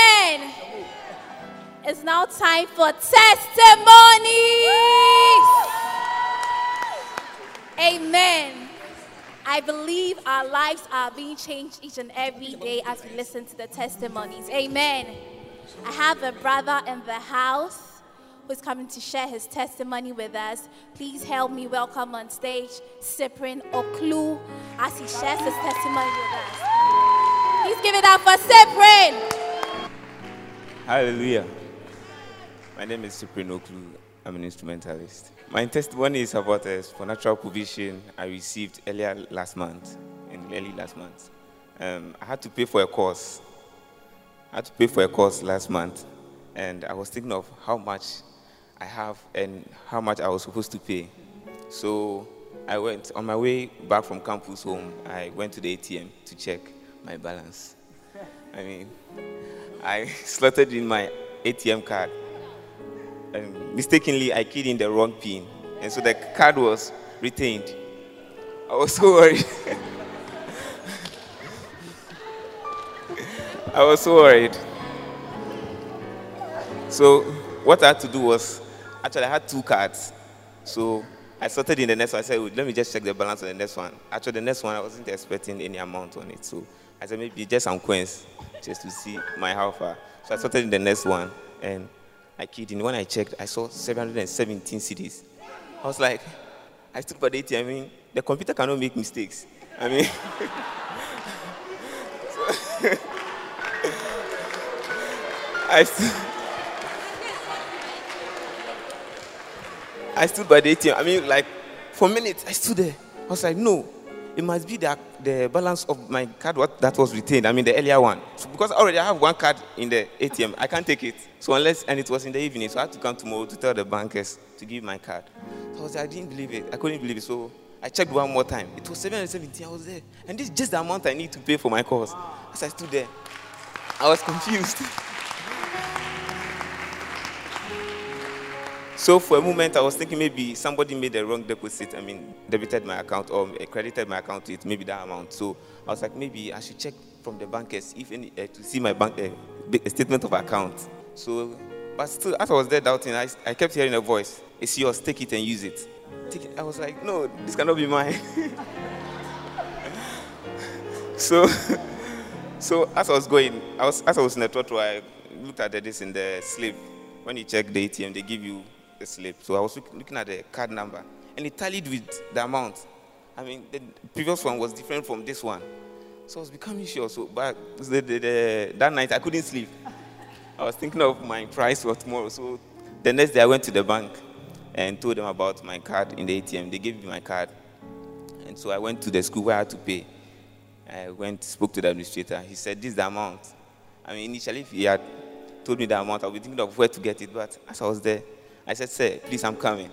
Amen. It's now time for testimonies. Amen. I believe our lives are being changed each and every day as we listen to the testimonies. Amen. I have a brother in the house who's coming to share his testimony with us. Please help me welcome on stage Cyprian Oklu as he shares his testimony with us. Please give it up for Cyprian. Hallelujah. My name is Cyprian Oklu. I'm an instrumentalist. My testimony is about a supernatural provision I received earlier last month, in early last month. Um, I had to pay for a course. I had to pay for a course last month, and I was thinking of how much I have and how much I was supposed to pay. So I went on my way back from campus home. I went to the ATM to check my balance. I mean, I slotted in my ATM card. And mistakenly, I keyed in the wrong pin. And so the card was retained. I was so worried. I was so worried. So what I had to do was, actually, I had two cards. So I sorted in the next one. I said, let me just check the balance on the next one. Actually, the next one, I wasn't expecting any amount on it. So I said, maybe just some coins just to see my how far. So I sorted in the next one and I keyed in. When I checked, I saw 717 cedis. I was like, I stood by the ATM. I mean, the computer cannot make mistakes. I mean, so I, st- I stood by the ATM. I mean, like, for minutes, I stood there. I was like, no, it must be the, the balance of my card what, that was retained. I mean, the earlier one. So because already I have one card in the ATM, I can't take it. So unless, and it was in the evening, so I had to come tomorrow to tell the bankers to give my card. So I was I didn't believe it. I couldn't believe it. So I checked one more time. It was 717. I was there. And this is just the amount I need to pay for my course. As I stood there, I was confused. So for a moment, I was thinking maybe somebody made a wrong deposit. I mean, debited my account or credited my account with maybe that amount. So I was like, maybe I should check from the bankers if any uh, to see my bank uh, statement of account. So, but still, as I was there doubting, I, I kept hearing a voice. It's yours. Take it and use it. Take it. I was like, no, this cannot be mine. so, so as I was going, I was as I was in the trotro, I looked at this in the slip. When you check the ATM, they give you So I was looking at the card number, and it tallied with the amount. I mean, the previous one was different from this one. So I was becoming sure. So, the, the, the, that night I couldn't sleep. I was thinking of my price for tomorrow. So the next day I went to the bank and told them about my card in the ATM. They gave me my card. And so I went to the school where I had to pay. I went, spoke to the administrator. He said, This is the amount. I mean, initially, if he had told me the amount, I be thinking of where to get it. But as I was there, I said, Sir, please, I'm coming.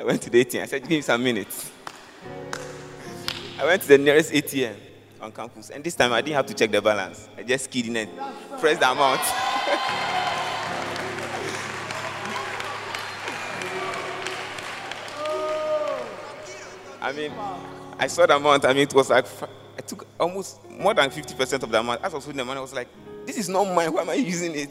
I went to the ATM. I said, Give me some minutes. I went to the nearest ATM on campus. And this time I didn't have to check the balance. I just keyed in and pressed the amount. I mean, I saw the amount. I mean, it was like, I took almost more than 50% of the amount. As I was holding the money, I was like, this is not mine. Why am I using it?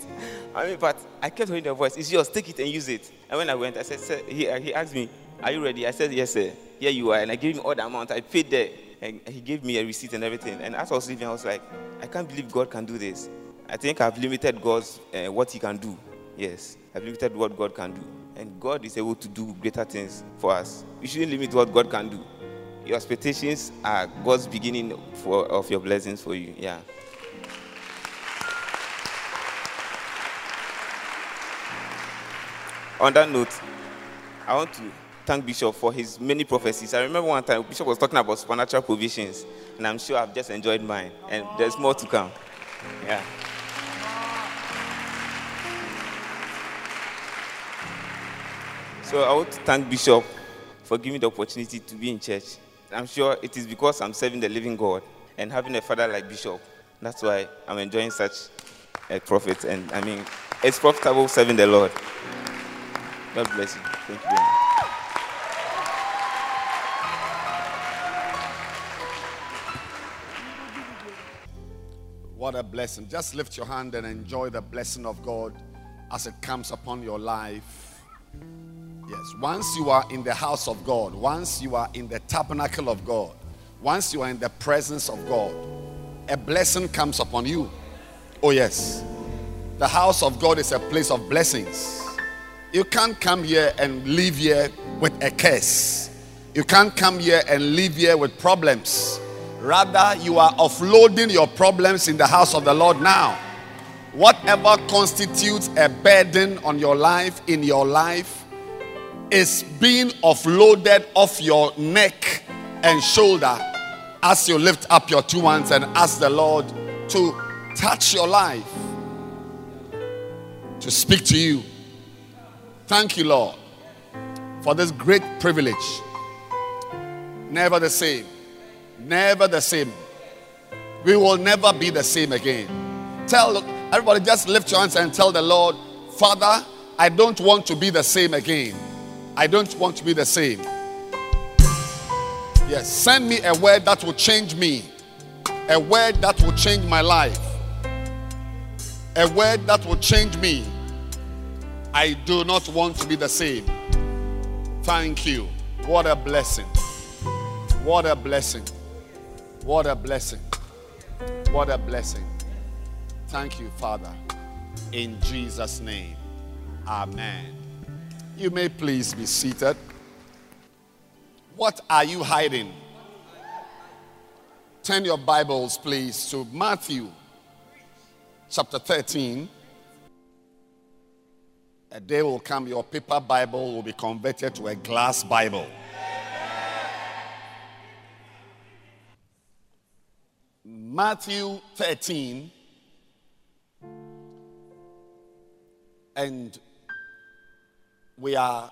I mean, but I kept hearing the voice. It's yours. Take it and use it. And when I went, I said, sir, he, he asked me, are you ready? I said, yes, sir. Here you are. And I gave him all the amount. I paid there. And he gave me a receipt and everything. And as I was leaving, I was like, I can't believe God can do this. I think I've limited God's uh, what He can do. Yes, I've limited what God can do. And God is able to do greater things for us. We shouldn't limit what God can do. Your expectations are God's beginning for, of your blessings for you. Yeah. On that note, I want to thank Bishop for his many prophecies. I remember one time Bishop was talking about supernatural provisions, and I'm sure I've just enjoyed mine, and there's more to come. Yeah. So I want to thank Bishop for giving me the opportunity to be in church. I'm sure it is because I'm serving the living God and having a father like Bishop. That's why I'm enjoying such a prophet. And I mean, it's profitable serving the Lord. God bless you. Thank you very much. What a blessing. Just lift your hand and enjoy the blessing of God as it comes upon your life. Yes, once you are in the house of God, once you are in the tabernacle of God, once you are in the presence of God, a blessing comes upon you. Oh, yes. The house of God is a place of blessings. You can't come here and live here with a curse. You can't come here and live here with problems. Rather, you are offloading your problems in the house of the Lord now. Whatever constitutes a burden on your life, in your life, is being offloaded off your neck and shoulder as you lift up your two hands and ask the Lord to touch your life, to speak to you. Thank you, Lord, for this great privilege. Never the same. Never the same. We will never be the same again. Tell everybody, just lift your hands and tell the Lord, Father, I don't want to be the same again. I don't want to be the same. Yes, send me a word that will change me, a word that will change my life, a word that will change me. I do not want to be the same. Thank you. What a blessing. What a blessing. What a blessing. What a blessing. Thank you, Father. In Jesus' name. Amen. You may please be seated. What are you hiding? Turn your Bibles, please, to Matthew chapter 13. A day will come, your paper Bible will be converted to a glass Bible. Matthew 13 and we are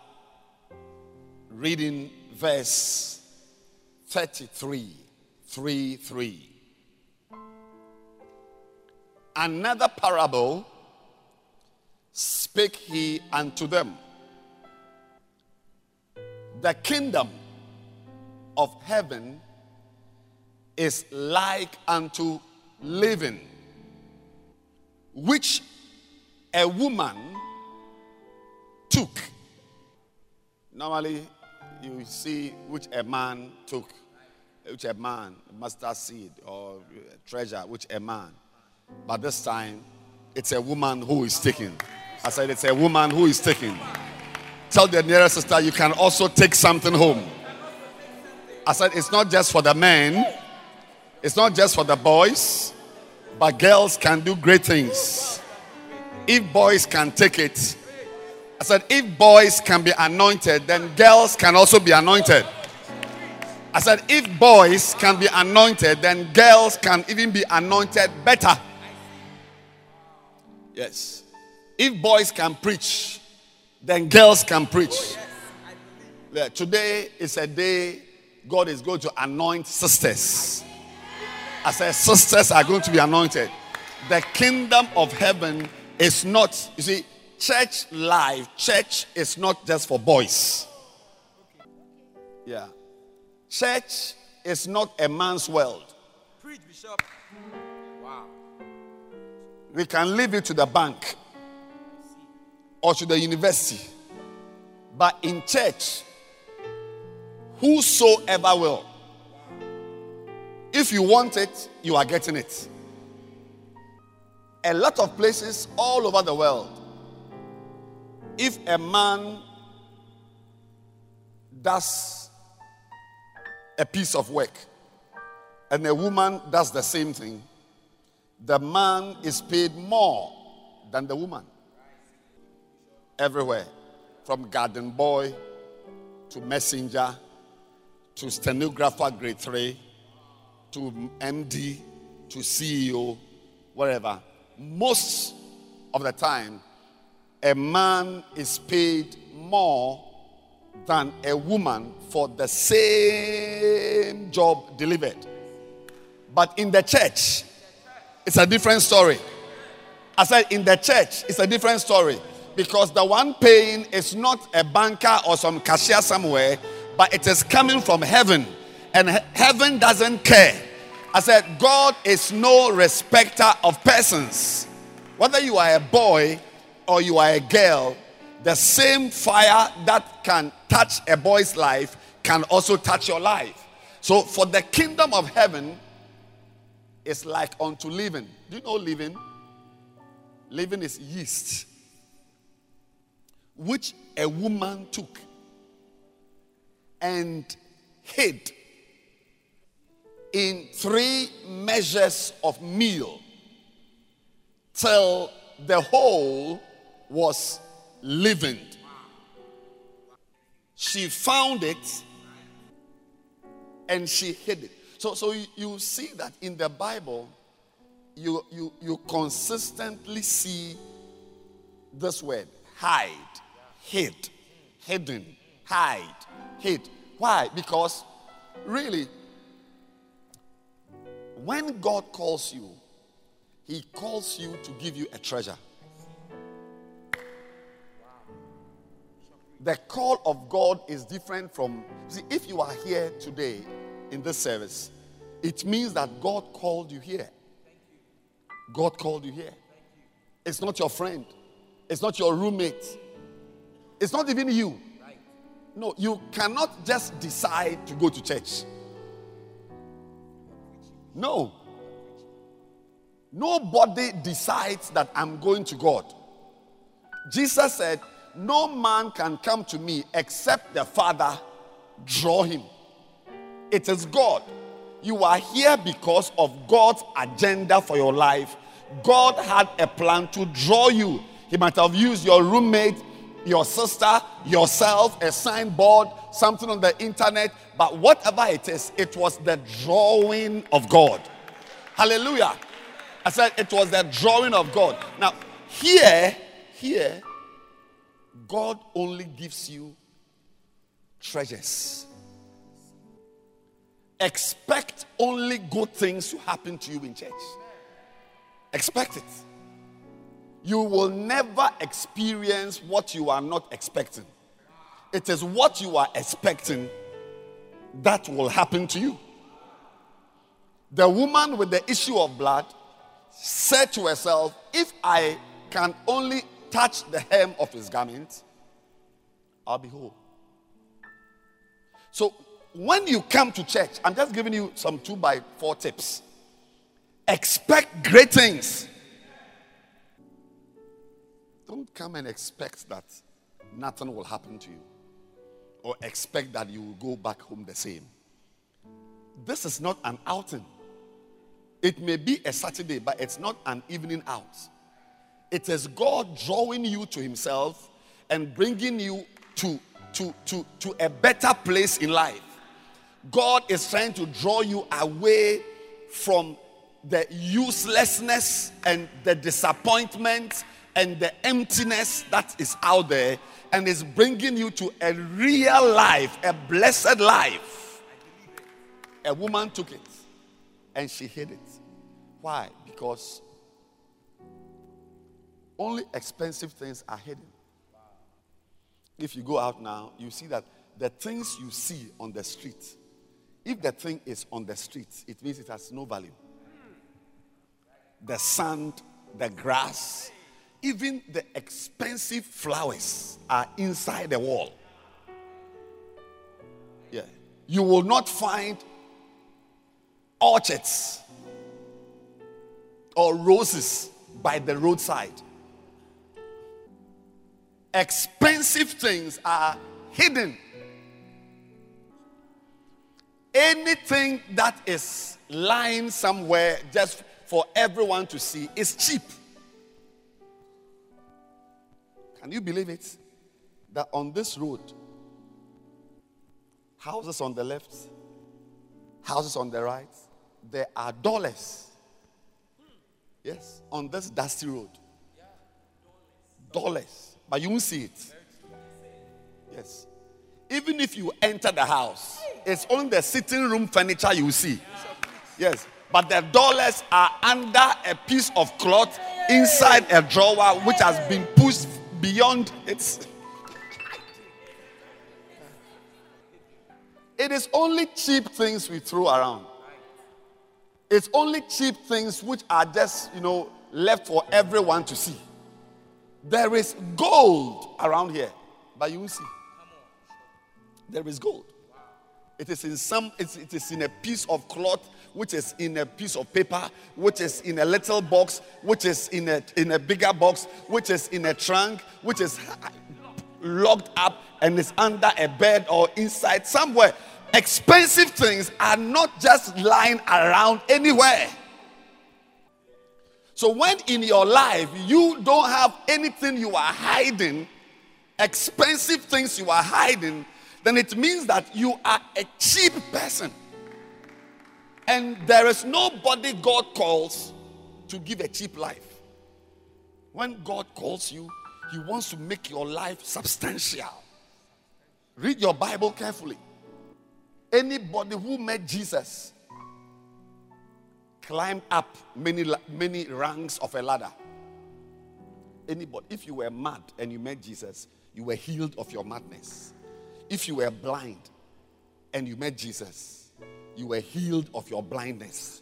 reading verse 33 3 3 another parable spake he unto them the kingdom of heaven is like unto leaven which a woman took normally you see which a man took, which a man, mustard seed or treasure, which a man. But this time, it's a woman who is taking. I said, it's a woman who is taking. Tell the nearest sister you can also take something home. I said, it's not just for the men, it's not just for the boys, but girls can do great things. If boys can take it, I said, if boys can be anointed, then girls can also be anointed. I said, if boys can be anointed, then girls can even be anointed better. Yes. If boys can preach, then girls can preach. Oh, yeah, today is a day God is going to anoint sisters. I said, sisters are going to be anointed. The kingdom of heaven is not, you see, church life, church is not just for boys. Yeah. Church is not a man's world. Preach, Bishop. We can leave it to the bank or to the university. But in church, whosoever will, if you want it, you are getting it. A lot of places all over the world, if a man does a piece of work and a woman does the same thing, the man is paid more than the woman. Everywhere, from garden boy to messenger to stenographer grade 3 to MD to CEO, whatever. Most of the time, a man is paid more than a woman for the same job delivered. But in the church, it's a different story. I said, in the church, it's a different story because the one paying is not a banker or some cashier somewhere, but it is coming from heaven, and heaven doesn't care. I said, God is no respecter of persons. Whether you are a boy or you are a girl, the same fire that can touch a boy's life can also touch your life. So, for the kingdom of heaven, it's like unto leaven. Do you know leaven? Leaven is yeast, which a woman took and hid in three measures of meal till the whole was leavened. She found it and she hid it. So, so you, see that in the Bible, you, you, you consistently see this word hide, hid, hidden, hide, hid. Why? Because really, when God calls you, He calls you to give you a treasure. The call of God is different from. See, if you are here today in this service, it means that God called you here. God called you here. It's not your friend, it's not your roommate, it's not even you. No, you cannot just decide to go to church. No. Nobody decides that I'm going to God. Jesus said, No man can come to me except the Father draw him. It is God. You are here because of God's agenda for your life. God had a plan to draw you. He might have used your roommate, your sister, yourself, a signboard, something on the internet, but whatever it is, it was the drawing of God. Hallelujah. I said it was the drawing of God. Now, here, here, God only gives you treasures. Expect only good things to happen to you in church. Expect it. You will never experience what you are not expecting. It is what you are expecting that will happen to you. The woman with the issue of blood said to herself, If I can only touch the hem of his garment, I'll be whole. So when you come to church, I'm just giving you some two by four tips. Expect great things. Don't come and expect that nothing will happen to you or expect that you will go back home the same. This is not an outing. It may be a Saturday, but it's not an evening out. It is God drawing you to Himself and bringing you to, to, to, to a better place in life. God is trying to draw you away from the uselessness and the disappointment and the emptiness that is out there and is bringing you to a real life, a blessed life. A woman took it and she hid it. Why? Because only expensive things are hidden. If you go out now, you see that the things you see on the street, if the thing is on the street, it means it has no value. The sand, the grass, even the expensive flowers are inside the wall. Yeah. You will not find orchards or roses by the roadside. Expensive things are hidden. Anything that is lying somewhere just for everyone to see is cheap. Can you believe it? That on this road, houses on the left, houses on the right. There are dollars. Yes, on this dusty road. Dollars. But you won't see it. Yes. Even if you enter the house, it's only the sitting room furniture you see. Yes. But the dollars are under a piece of cloth inside a drawer which has been pushed beyond its. It is only cheap things we throw around. It's only cheap things which are just, you know, left for everyone to see. There is gold around here, but you will see. There is gold. It is in some, it is in a piece of cloth, which is in a piece of paper, which is in a little box, which is in a in a bigger box, which is in a trunk, which is locked up and is under a bed or inside somewhere. Expensive things are not just lying around anywhere. So when in your life you don't have anything you are hiding, expensive things you are hiding, then it means that you are a cheap person. And there is nobody God calls to give a cheap life. When God calls you, He wants to make your life substantial. Read your Bible carefully. Anybody who met Jesus climbed up many, many ranks of a ladder. Anybody, if you were mad and you met Jesus, you were healed of your madness. If you were blind and you met Jesus, you were healed of your blindness.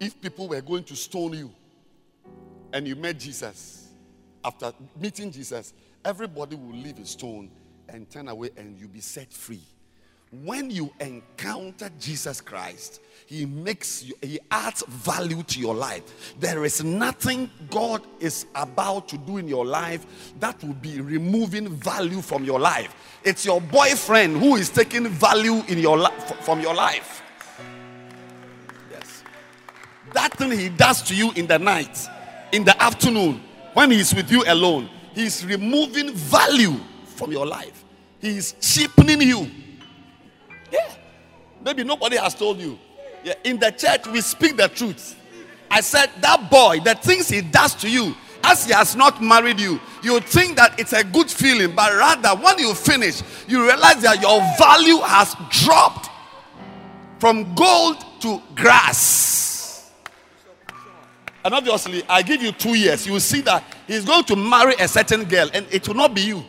If people were going to stone you and you met Jesus, after meeting Jesus, everybody will leave a stone and turn away and you'll be set free when you encounter Jesus Christ, He makes you, He adds value to your life. There is nothing God is about to do in your life that will be removing value from your life. It's your boyfriend who is taking value in your life from your life. Yes. That thing he does to you in the night, in the afternoon, when he's with you alone, he's removing value from your life. He's cheapening you. Yeah. Maybe nobody has told you. Yeah. In the church, we speak the truth. I said, that boy, the things he does to you, as he has not married you, you think that it's a good feeling, but rather when you finish, you realize that your value has dropped from gold to grass. And obviously, I give you two years, you will see that he's going to marry a certain girl, and it will not be you.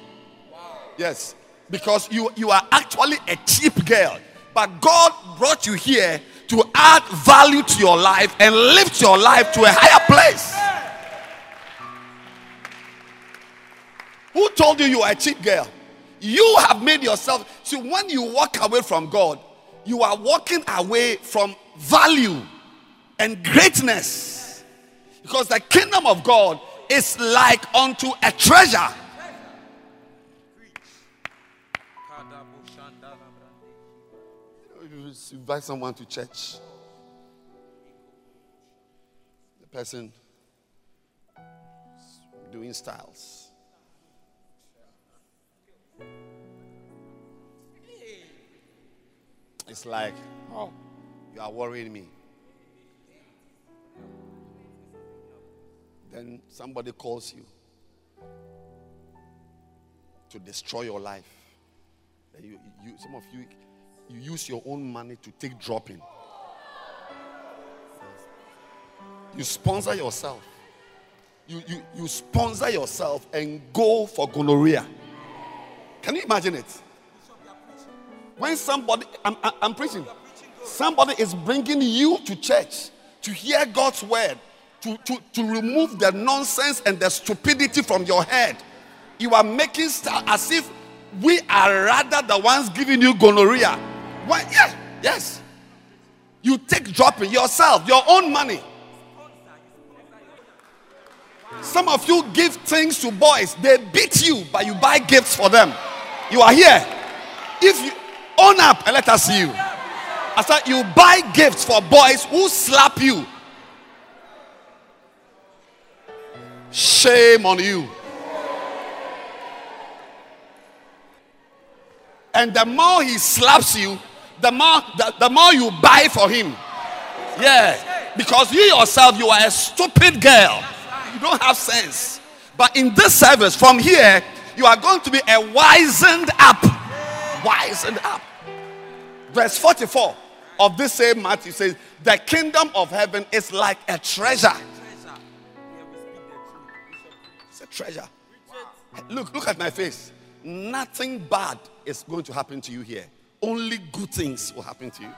Yes because you, you are actually a cheap girl. But God brought you here to add value to your life and lift your life to a higher place. Who told you you are a cheap girl? You have made yourself. See, when you walk away from God, you are walking away from value and greatness. Because the kingdom of God is like unto a treasure invite someone to church. The person doing styles. It's like, oh, you are worrying me. Then somebody calls you to destroy your life. You, you, some of you you use your own money to take dropping. You sponsor yourself. You, you, you sponsor yourself and go for gonorrhea. Can you imagine it? When somebody, I'm, I'm preaching, somebody is bringing you to church to hear God's word, to, to, to remove the nonsense and the stupidity from your head. You are making style as if we are rather the ones giving you gonorrhea why? Yes, yes. You take dropping yourself, your own money. Some of you give things to boys, they beat you, but you buy gifts for them. You are here. If you own up and let us see you. I said, you buy gifts for boys who slap you. Shame on you. And the more he slaps you, the more the, the more you buy for him. Yeah. Because you yourself, you are a stupid girl. You don't have sense. But in this service, from here, you are going to be a wizened up. Wizened up. Verse 44 of this same Matthew says, The kingdom of heaven is like a treasure. It's a treasure. Look, look at my face. Nothing bad is going to happen to you here. Only good things will happen to you.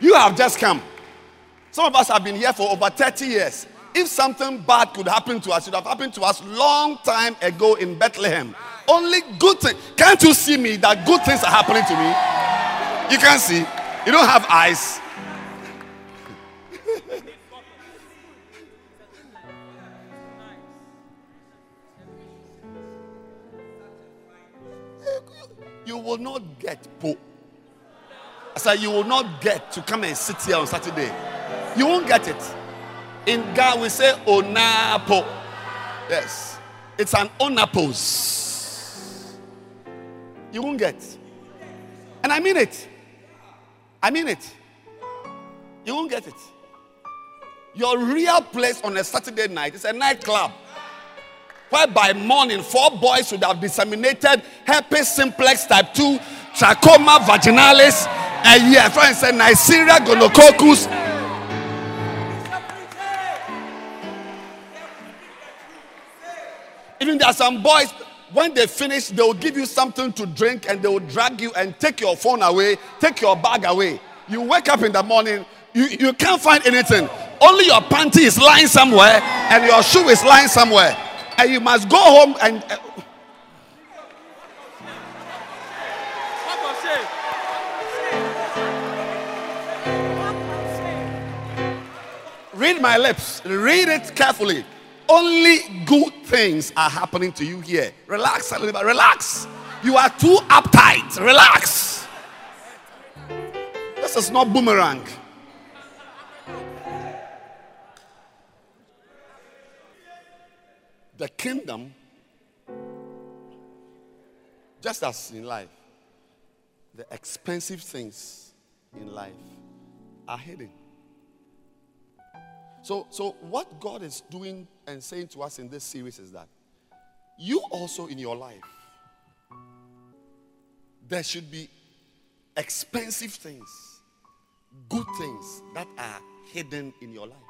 You have just come. Some of us have been here for over 30 years. If something bad could happen to us, it would have happened to us long time ago in Bethlehem. Only good things. Can't you see me that good things are happening to me? You can't see. You don't have eyes. You will not get po. I said, you will not get to come and sit here on Saturday. You won't get it. In Ghana, we say onapo. Yes. It's an onapos. You won't get. And I mean it. I mean it. You won't get it. Your real place on a Saturday night is a nightclub. Where by morning, four boys would have disseminated herpes simplex type 2, Trichomonas vaginalis, and yeah, friends said Neisseria gonococcus. Even there are some boys, when they finish, they will give you something to drink and they will drag you and take your phone away, take your bag away. You wake up in the morning, you, you can't find anything. Only your panty is lying somewhere and your shoe is lying somewhere. And you must go home and. Uh, read my lips, read it carefully. Only good things are happening to you here. Relax a little bit. Relax. You are too uptight. Relax. This is not boomerang. The kingdom, just as in life, the expensive things in life are hidden. So, so what God is doing and saying to us in this series is that you also in your life, there should be expensive things, good things that are hidden in your life.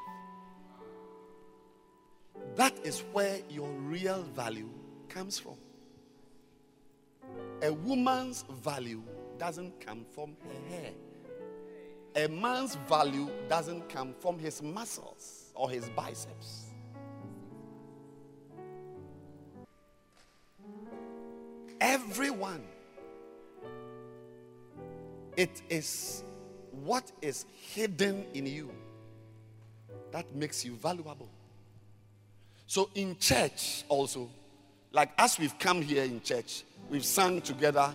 That is where your real value comes from. A woman's value doesn't come from her hair. A man's value doesn't come from his muscles or his biceps. Everyone. It is what is hidden in you that makes you valuable. So, in church, also, like as we've come here in church, we've sung together,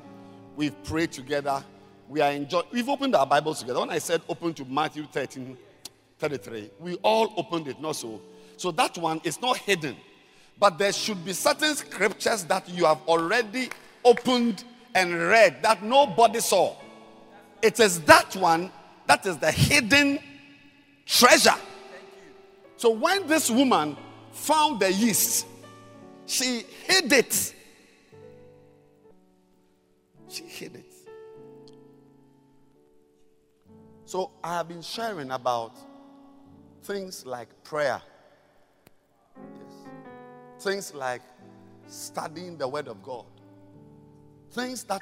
we've prayed together, we are enjoying. We've opened our Bibles together. When I said open to Matthew 13, 33, we all opened it, not so. So that one is not hidden. But there should be certain scriptures that you have already opened and read that nobody saw. It is that one that is the hidden treasure. So when this woman found the yeast, she hid it. She hid it. So I have been sharing about things like prayer. Yes. Things like studying the word of God. Things that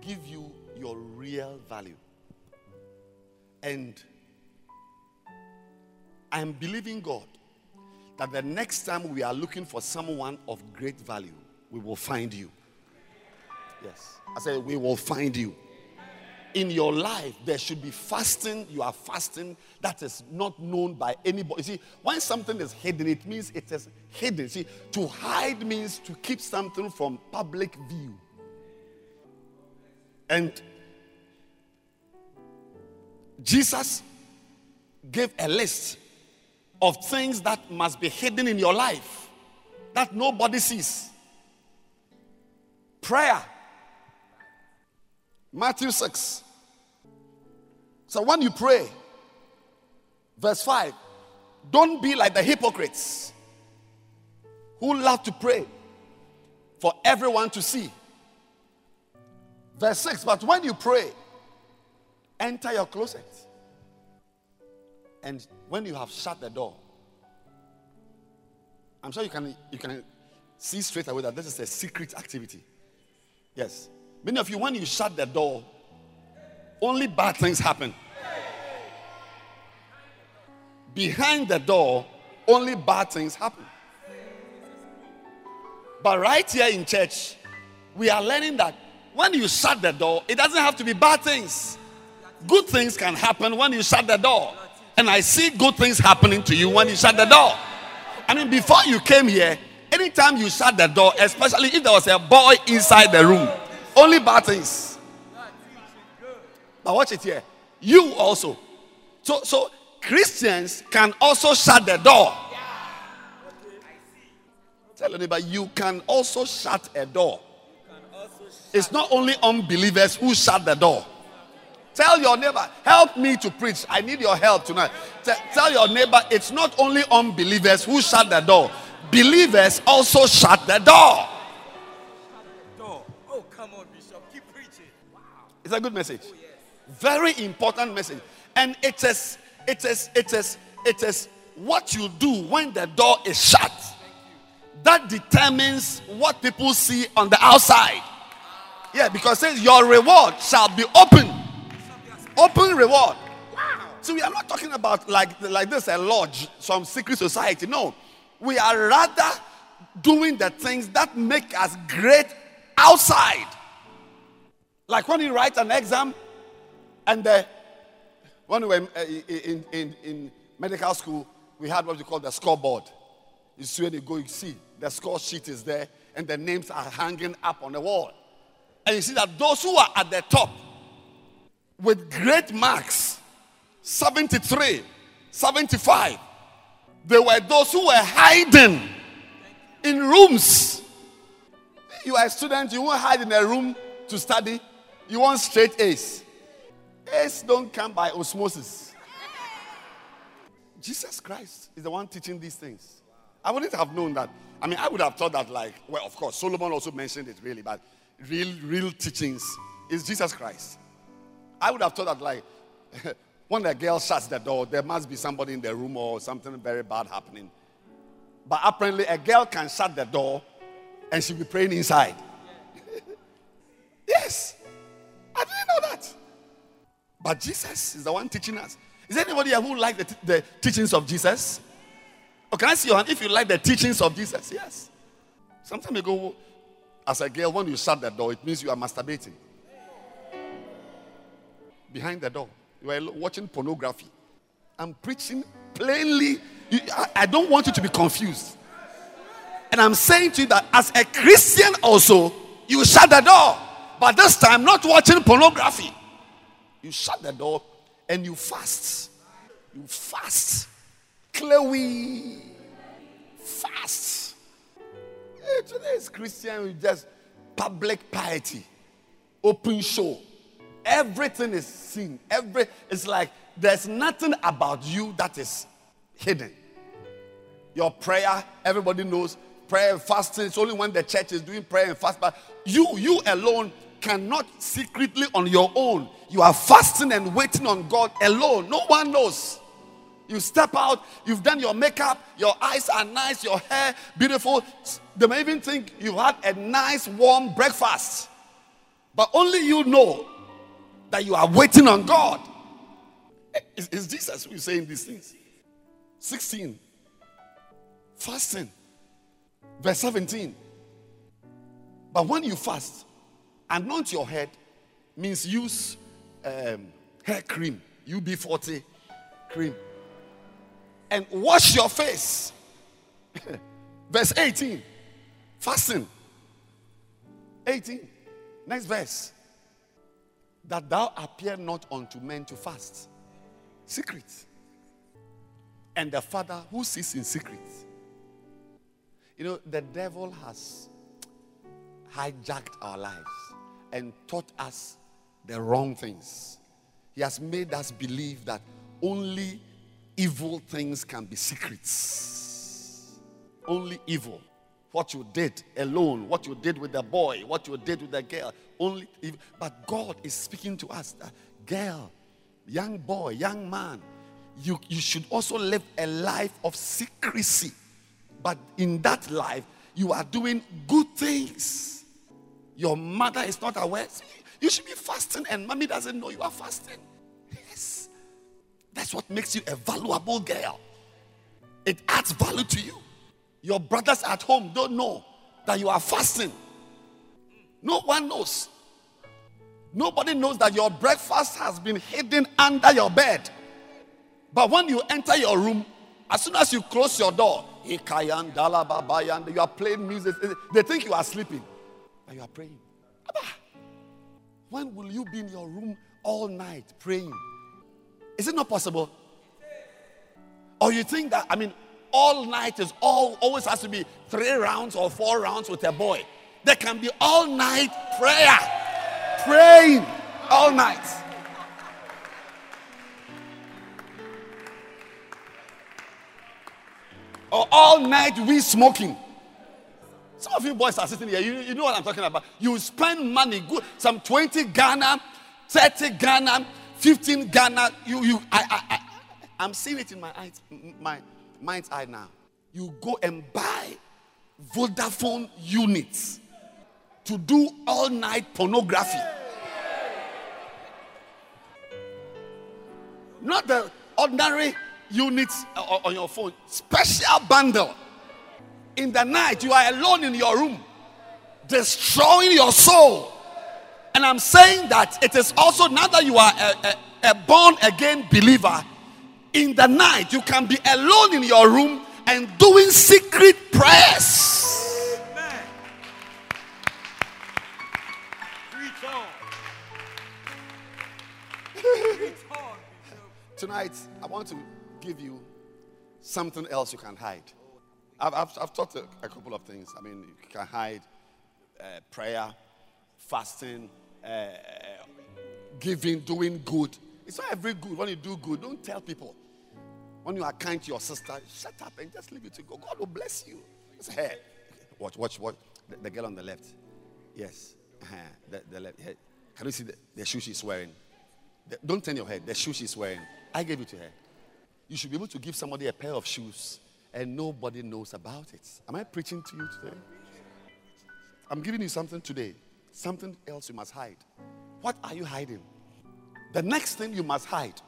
give you your real value. And I'm believing God that the next time we are looking for someone of great value, we will find you. Yes. I said, we will find you in your life, there should be fasting. You are fasting that is not known by anybody. See, when something is hidden, it means it is hidden. See, to hide means to keep something from public view. And Jesus gave a list of things that must be hidden in your life that nobody sees. Prayer. Matthew 6. So when you pray, verse 5, don't be like the hypocrites who love to pray for everyone to see. Verse 6 But when you pray, enter your closet. And when you have shut the door, I'm sure you can, you can see straight away that this is a secret activity. Yes. Many of you, when you shut the door, only bad things happen. Behind the door, only bad things happen. But right here in church, we are learning that when you shut the door, it doesn't have to be bad things. Good things can happen when you shut the door. And I see good things happening to you when you shut the door. I mean, before you came here, anytime you shut the door, especially if there was a boy inside the room, only bad things. But watch it here. You also. So, so Christians can also shut the door. Tell anybody you can also shut a door. It's not only unbelievers who shut the door. Tell your neighbor, help me to preach. I need your help tonight. T- tell your neighbor, it's not only unbelievers who shut the door, believers also shut the door. Oh, come on, Bishop. Keep preaching. Wow. It's a good message. Oh, yes. Very important message. And it is, it is, it is, it is what you do when the door is shut that determines what people see on the outside. Yeah, because it says your reward shall be open. Open reward. Wow. So we are not talking about like, like this, a lodge, some secret society. No. We are rather doing the things that make us great outside. Like when you write an exam and the, when we were in, eh, in, in, in medical school, we had what we call the scoreboard. You see where they go, you see the score sheet is there and the names are hanging up on the wall. And you see that those who are at the top with great marks 73, 75 they were those who were hiding in rooms. You are a student, you won't hide in a room to study. You want straight A's. A's don't come by osmosis. Jesus Christ is the one teaching these things. I wouldn't have known that. I mean, I would have thought that, like, well, of course, Solomon also mentioned it really, but real, real teachings is Jesus Christ. I would have thought that, like, when a girl shuts the door, there must be somebody in the room or something very bad happening. But apparently, a girl can shut the door and she'll be praying inside. yes. I didn't know that. But Jesus is the one teaching us. Is anybody here who like the, t- the teachings of Jesus? Oh, can I see your hand if you like the teachings of Jesus? Yes. Some time ago, as a girl, when you shut the door, it means you are masturbating. Behind the door, you are watching pornography. I'm preaching plainly. I, don't want you to be confused. And I'm saying to you that as a Christian, also, you shut the door. But this time, not watching pornography. You shut the door and you fast. You fast. Chloe. Fast. Hey, today's Christian with just public piety, open show. Everything is seen. Every it's like there's nothing about you that is hidden. Your prayer, everybody knows prayer and fasting. It's only when the church is doing prayer and fast, but you, you alone cannot secretly on your own. You are fasting and waiting on God alone. No one knows. You step out, you've done your makeup, your eyes are nice, your hair beautiful. They may even think you had a nice warm breakfast. But only you know that you are waiting on God. Is, is Jesus who is saying these things? 16. Fasting. Verse 17. But when you fast, anoint your head means use um, hair cream, UB40 cream and wash your face. verse 18. Fasting. 18. Next verse. That thou appear not unto men to fast. Secret. and the Father who sees in secret. You know, the devil has hijacked our lives and taught us the wrong things. He has made us believe that only evil things can be secrets. Only evil. What you did alone, what you did with the boy, what you did with the girl, only evil. But God is speaking to us that girl, young boy, young man, you, you should also live a life of secrecy. But in that life, you are doing good things. Your mother is not aware. You should be fasting, and mommy doesn't know you are fasting. Yes. That's what makes you a valuable girl. It adds value to you. Your brothers at home don't know that you are fasting. No one knows. Nobody knows that your breakfast has been hidden under your bed. But when you enter your room, as soon as you close your door, you are playing music. They think you are sleeping, but you are praying. When will you be in your room all night praying? Is it not possible? Or you think that, I mean, all night is all always has to be three rounds or four rounds with a boy. There can be all night prayer, praying all night. Or all night we smoking. Some of you boys are sitting here, you, you know what I'm talking about. You spend money, good, some 20 Ghana, 30 Ghana, 15 Ghana. You, you, I, I, I, I'm seeing it in my eyes, my mind's eye now. You go and buy Vodafone units to do all night pornography. Not the ordinary units uh, on your phone, special bundle. In the night, you are alone in your room, destroying your soul. And I'm saying that it is also now that you are a, a, a born again believer, in the night, you can be alone in your room and doing secret prayers. Tonight, I want to give you something else you can hide. I've, I've, I've taught a, a, couple of things. I mean, you can hide uh, prayer, fasting, uh, giving, doing good. It's not every good. When you do good, don't tell people. When you are kind to your sister, shut up and just leave it to God. God will bless you. Say, hey, watch, watch, watch. The, the, girl on the left. Yes. Uh-huh. The, the left. Can you see the, the shoe she's wearing? The, don't turn your head. The shoe she's wearing. I gave it to her. You should be able to give somebody a pair of shoes and nobody knows about it. Am I preaching to you today? I'm giving you something today, something else you must hide. What are you hiding? The next thing you must hide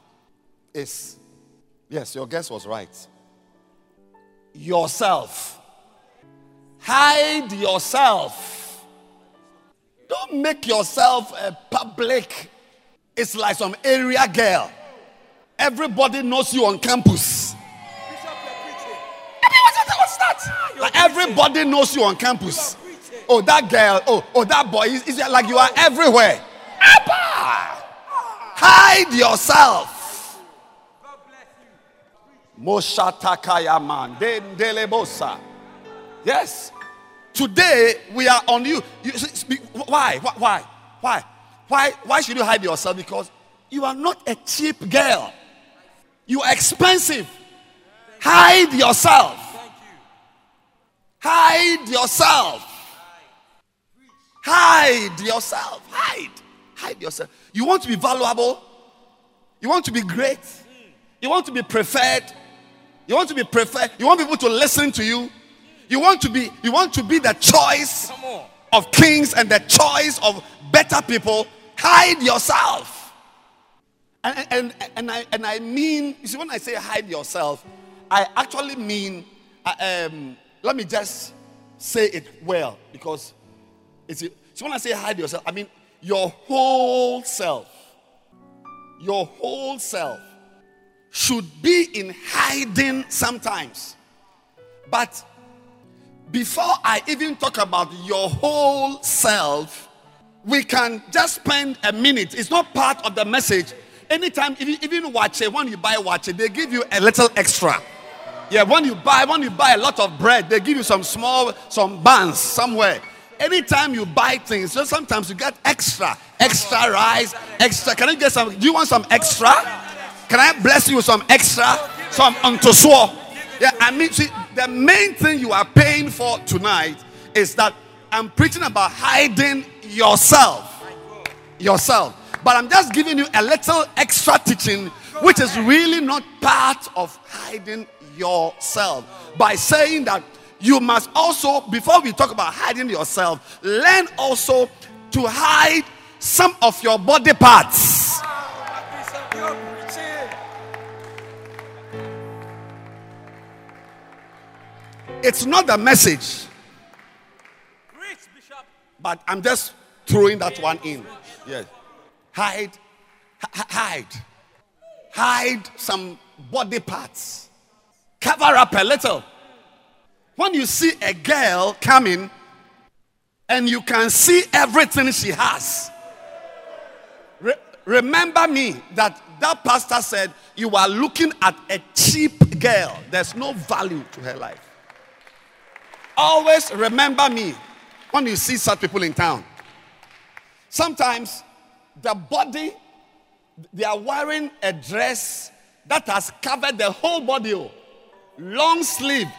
is yes, your guess was right. Yourself. Hide yourself. Don't make yourself a public. It's like some area girl. Everybody knows you on campus. what's that? Like everybody knows you on campus. Oh, that girl. Oh, oh, that boy. Is like you are everywhere. Hide yourself. Moshatakaya man. Yes. Today we are on you. you speak, why? Why? Why? Why? Why should you hide yourself? Because you are not a cheap girl. You are expensive. Hide yourself. Hide yourself. Hide yourself. Hide. Hide yourself. You want to be valuable? You want to be great? You want to be preferred? You want to be preferred? You want people to listen to you? You want to be you want to be the choice of kings and the choice of better people? Hide yourself. And, and, and, I, and I mean, you see, when I say hide yourself, I actually mean, um, let me just say it well because it's, so when I say hide yourself, I mean your whole self, your whole self should be in hiding sometimes. But before I even talk about your whole self, we can just spend a minute. It's not part of the message anytime, if you even watch it, when you buy watch it, they give you a little extra. Yeah, when you buy, when you buy a lot of bread, they give you some small, some buns somewhere. Anytime you buy things, so sometimes you get extra, extra rice, extra. Can I get some? Do you want some extra? Can I bless you with some extra? Some unto swore. Yeah, I mean, see, the main thing you are paying for tonight is that I'm preaching about hiding yourself. Yourself. But I'm just giving you a little extra teaching, which is really not part of hiding yourself. By saying that you must also, before we talk about hiding yourself, learn also to hide some of your body parts. It's not the message. But I'm just throwing that one in. Yes. Hide, hide, hide some body parts. Cover up a little. When you see a girl coming and you can see everything she has, re- remember me that that pastor said you are looking at a cheap girl. There's no value to her life. Always remember me when you see such people in town. Sometimes the body, they are wearing a dress that has covered the whole body. Oh. Long sleeve,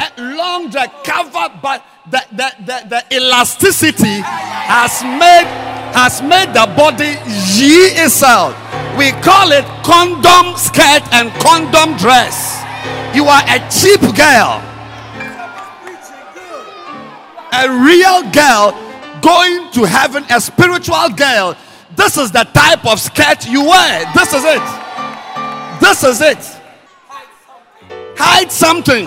eh, long dress covered, but the, the, the, the elasticity has made has made the body ye itself. We call it condom skirt and condom dress. You are a cheap girl. A real girl going to heaven, a spiritual girl. This is the type of skirt you wear. This is it. This is it. Hide something.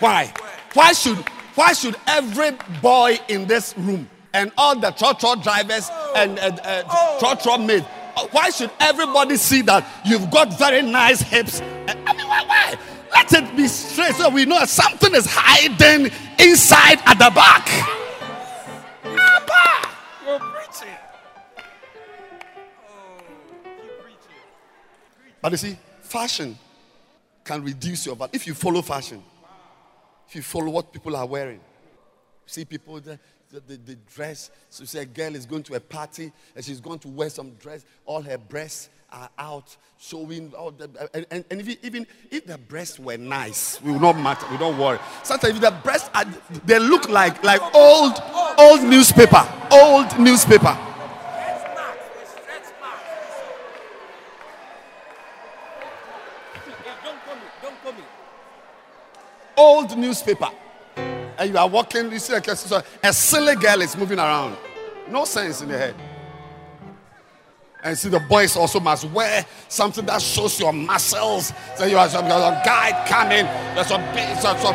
Why? Why should why should every boy in this room and all the trotro drivers and uh, uh, trotro maids, why should everybody see that you've got very nice hips? Why? why? Let it be straight so we know something is hiding inside at the back. Abba! You're preaching. But you see, fashion can reduce your value if you follow fashion. If you follow what people are wearing. See people the, the, the dress. So say a girl is going to a party and she's going to wear some dress. All her breasts are out, showing all the and, and, and if, even if the breasts were nice, we will not matter. We don't worry. Sometimes if the breasts are, they look like like old old newspaper, old newspaper. Old newspaper. And you are walking, you see a, a silly girl is moving around. No sense in the head. And see, the boys also must wear something that shows your muscles. So you are some, guy coming. There's some, some, some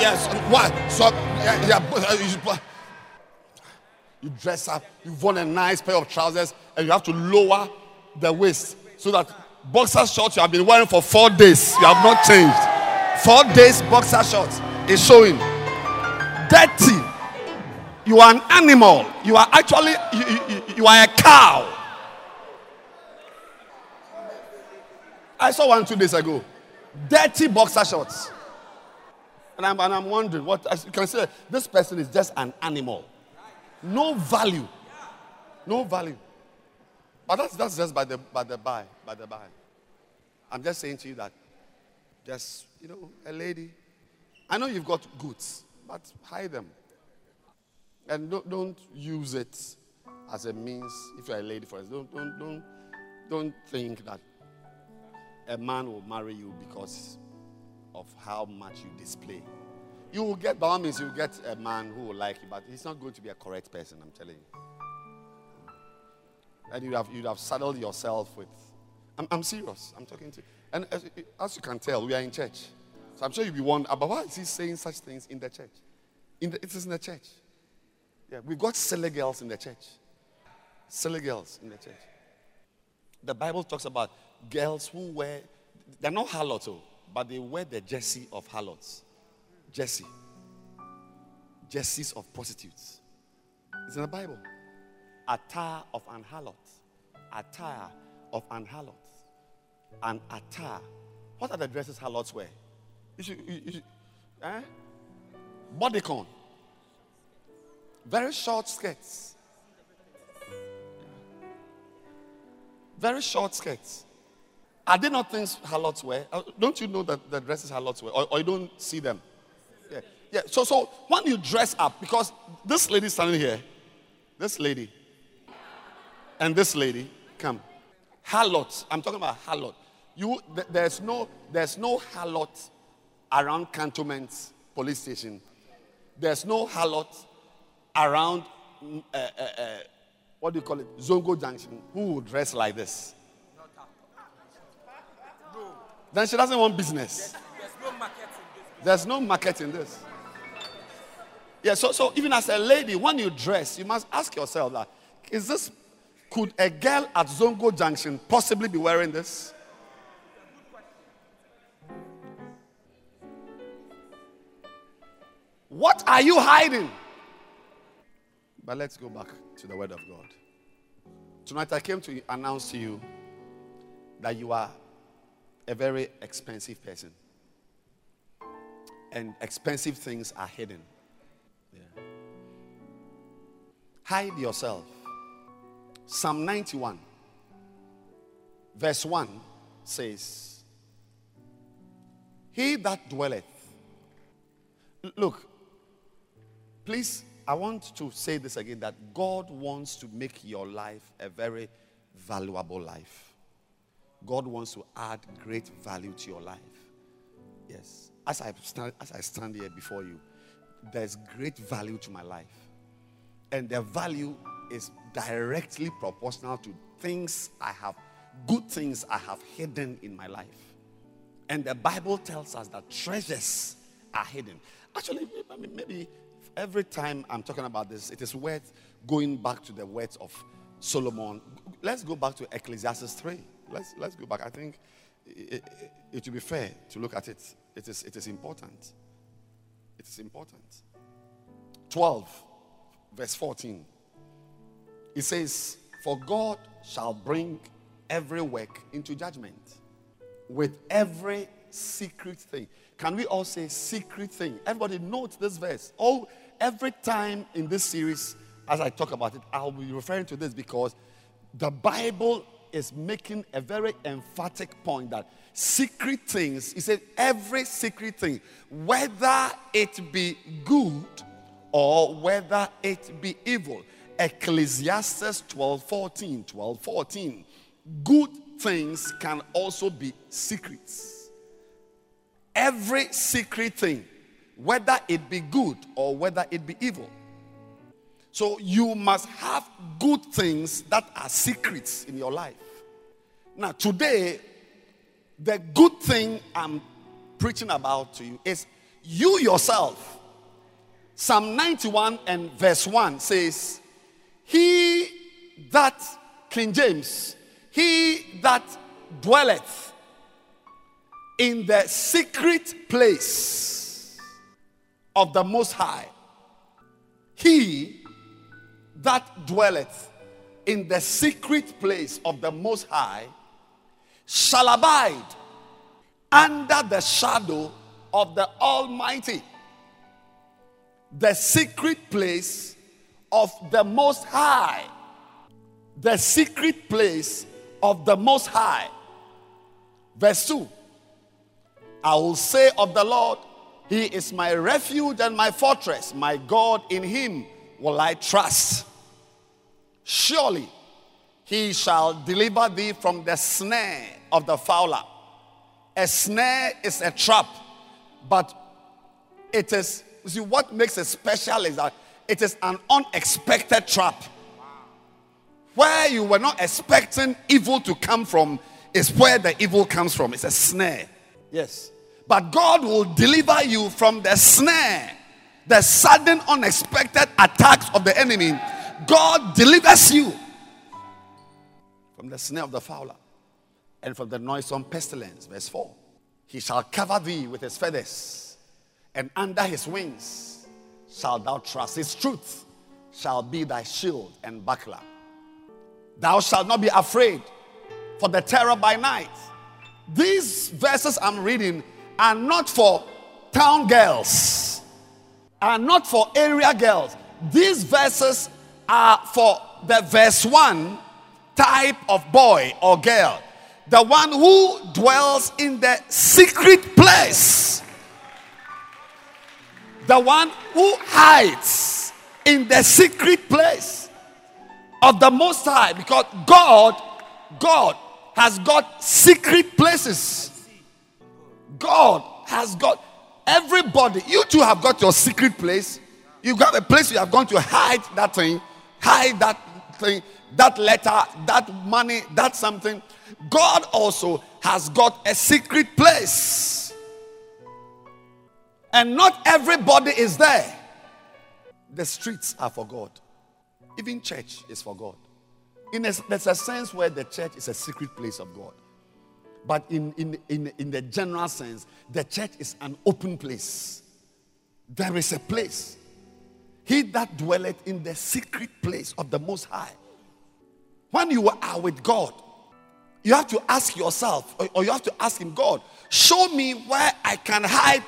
yes, what? So yeah, yeah, uh, you dress up. You've worn a nice pair of trousers, and you have to lower the waist so that boxer shorts you have been wearing for four days. You have not changed. Four days boxer shorts is showing. Dirty. You are an animal. You are actually you, you, you are a cow. I saw one two days ago. Dirty boxer shorts. And I'm, and I'm wondering what you can say this person is just an animal. No value. No value. But that's, that's just by the by the by, by the by. I'm just saying to you that just, you know, a lady. I know you've got goods, but hide them. And don't, don't use it as a means, if you're a lady, for instance, don't, don't, don't, don't think that a man will marry you because of how much you display. You will get, by all means, you will get a man who will like you, but he's not going to be a correct person, I'm telling you. And you'd have, you'd have saddled yourself with. I'm, I'm serious. I'm talking to you. And as, as, you can tell, we are in church. So I'm sure you'll be wondering about why is he saying such things in the church? In the, it is in the church. Yeah, we've got silly girls in the church. Silly girls in the church. The Bible talks about girls who wear, they're not harlots, oh, but they wear the jersey of harlots. Jersey. Jerseys of prostitutes. It's in the Bible. Attire of an harlot. Attire of an harlot. an attire. What are the dresses harlots wear? You should, you, you should, eh? Bodycon. Very short skirts. Very short skirts. Are they not things harlots wear? Uh, don't you know that the dresses harlots wear? Or, or you don't see them? Yeah. Yeah. So, so when you dress up, because this lady standing here, this lady, and this lady, come. Harlot. I'm talking about harlot. You, th- there's no, there's no harlot around cantonments police station. There's no harlot around, mm, uh, uh, uh, what do you call it, Zongo Junction, who would dress like this. Then she doesn't want business. There's no market in this. Yeah, so, so even as a lady, when you dress, you must ask yourself that is this could a girl at Zongo Junction possibly be wearing this? What are you hiding? But let's go back to the Word of God. Tonight I came to announce to you that you are a very expensive person. And expensive things are hidden. Yeah. Hide yourself. Psalm 91, verse 1 says, He that dwelleth. Look, please, I want to say this again that God wants to make your life a very valuable life. God wants to add great value to your life. Yes. As I stand, as I stand here before you, there's great value to my life. And the value is directly proportional to things I have, good things I have hidden in my life. And the Bible tells us that treasures are hidden. Actually, maybe every time I'm talking about this, it is worth going back to the words of Solomon. Let's go back to Ecclesiastes 3. Let's, let's go back. I think it, it, it will be fair to look at it. It is, it is important. It is important. 12, verse 14. It says, For God shall bring every work into judgment with every secret thing. Can we all say secret thing? Everybody note this verse. Oh, every time in this series, as I talk about it, I'll be referring to this because the Bible is making a very emphatic point that secret things, he said, every secret thing, whether it be good or whether it be evil. Ecclesiastes 12 14. 12 14. Good things can also be secrets. Every secret thing, whether it be good or whether it be evil. So you must have good things that are secrets in your life. Now, today, the good thing I'm preaching about to you is you yourself. Psalm 91 and verse 1 says, He that, King James, he that dwelleth in the secret place of the Most High, he that dwelleth in the secret place of the Most High shall abide under the shadow of the Almighty. The secret place of the Most High. The secret place of the Most High. Verse 2 I will say of the Lord, He is my refuge and my fortress, my God, in Him will I trust. Surely He shall deliver thee from the snare of the fowler. A snare is a trap, but it is, see, what makes it special is that it is an unexpected trap. Where you were not expecting evil to come from is where the evil comes from. It's a snare. Yes. But God will deliver you from the snare, the sudden, unexpected attacks of the enemy. God delivers you from the snare of the fowler and from the noisome pestilence. Verse 4 He shall cover thee with his feathers, and under his wings shalt thou trust. His truth shall be thy shield and buckler. Thou shalt not be afraid for the terror by night, These verses I'm reading are not for town girls, are not for area girls. These verses are for the verse 1 type of boy or girl, the one who dwells in the secret place, the one who hides in the secret place of the Most High, because God, God has got secret places. God has got everybody. You two have got your secret place. You got a place you have gone to hide that thing, hide that thing, that letter, that money, that something. God also has got a secret place. And not everybody is there. The streets are for God. Even church is for God. In a, there's a sense where the church is a secret place of God. But in, in, in, in the general sense, the church is an open place. There is a place. He that dwelleth in the secret place of the Most High. When you are with God, you have to ask yourself, or, or you have to ask Him, God, show me where I can hide.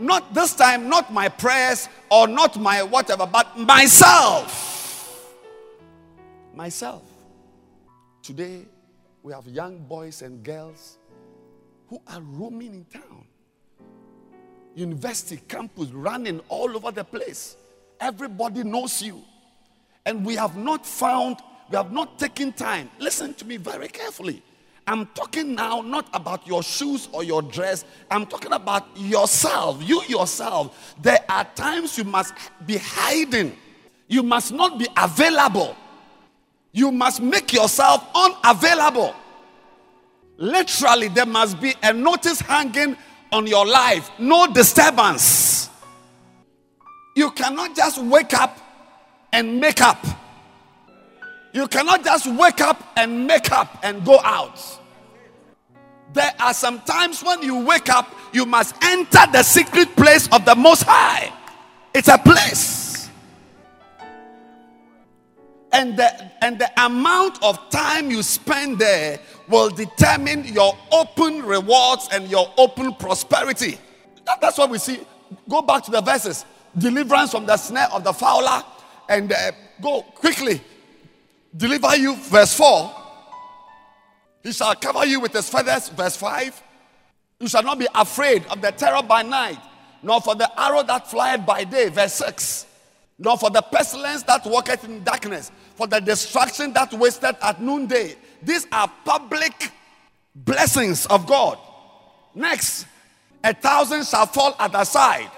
Not this time, not my prayers or not my whatever, but myself. Myself. Today, we have young boys and girls who are roaming in town. University campus running all over the place. Everybody knows you. And we have not found, we have not taken time. Listen to me very carefully. I'm talking now not about your shoes or your dress. I'm talking about yourself. You yourself. There are times you must be hiding. You must not be available you must make yourself unavailable. Literally, there must be a notice hanging on your life no disturbance. You cannot just wake up and make up. You cannot just wake up and make up and go out. There are some times when you wake up, you must enter the secret place of the Most High. It's a place and the, and the amount of time you spend there will determine your open rewards and your open prosperity. That, that's what we see. Go back to the verses deliverance from the snare of the fowler, and uh, go quickly. Deliver you, verse 4. He shall cover you with his feathers, verse 5. You shall not be afraid of the terror by night, nor for the arrow that flieth by day, verse 6 nor for the pestilence that walketh in darkness, for the destruction that wasted at noonday. These are public blessings of God. Next, a thousand shall fall at the side.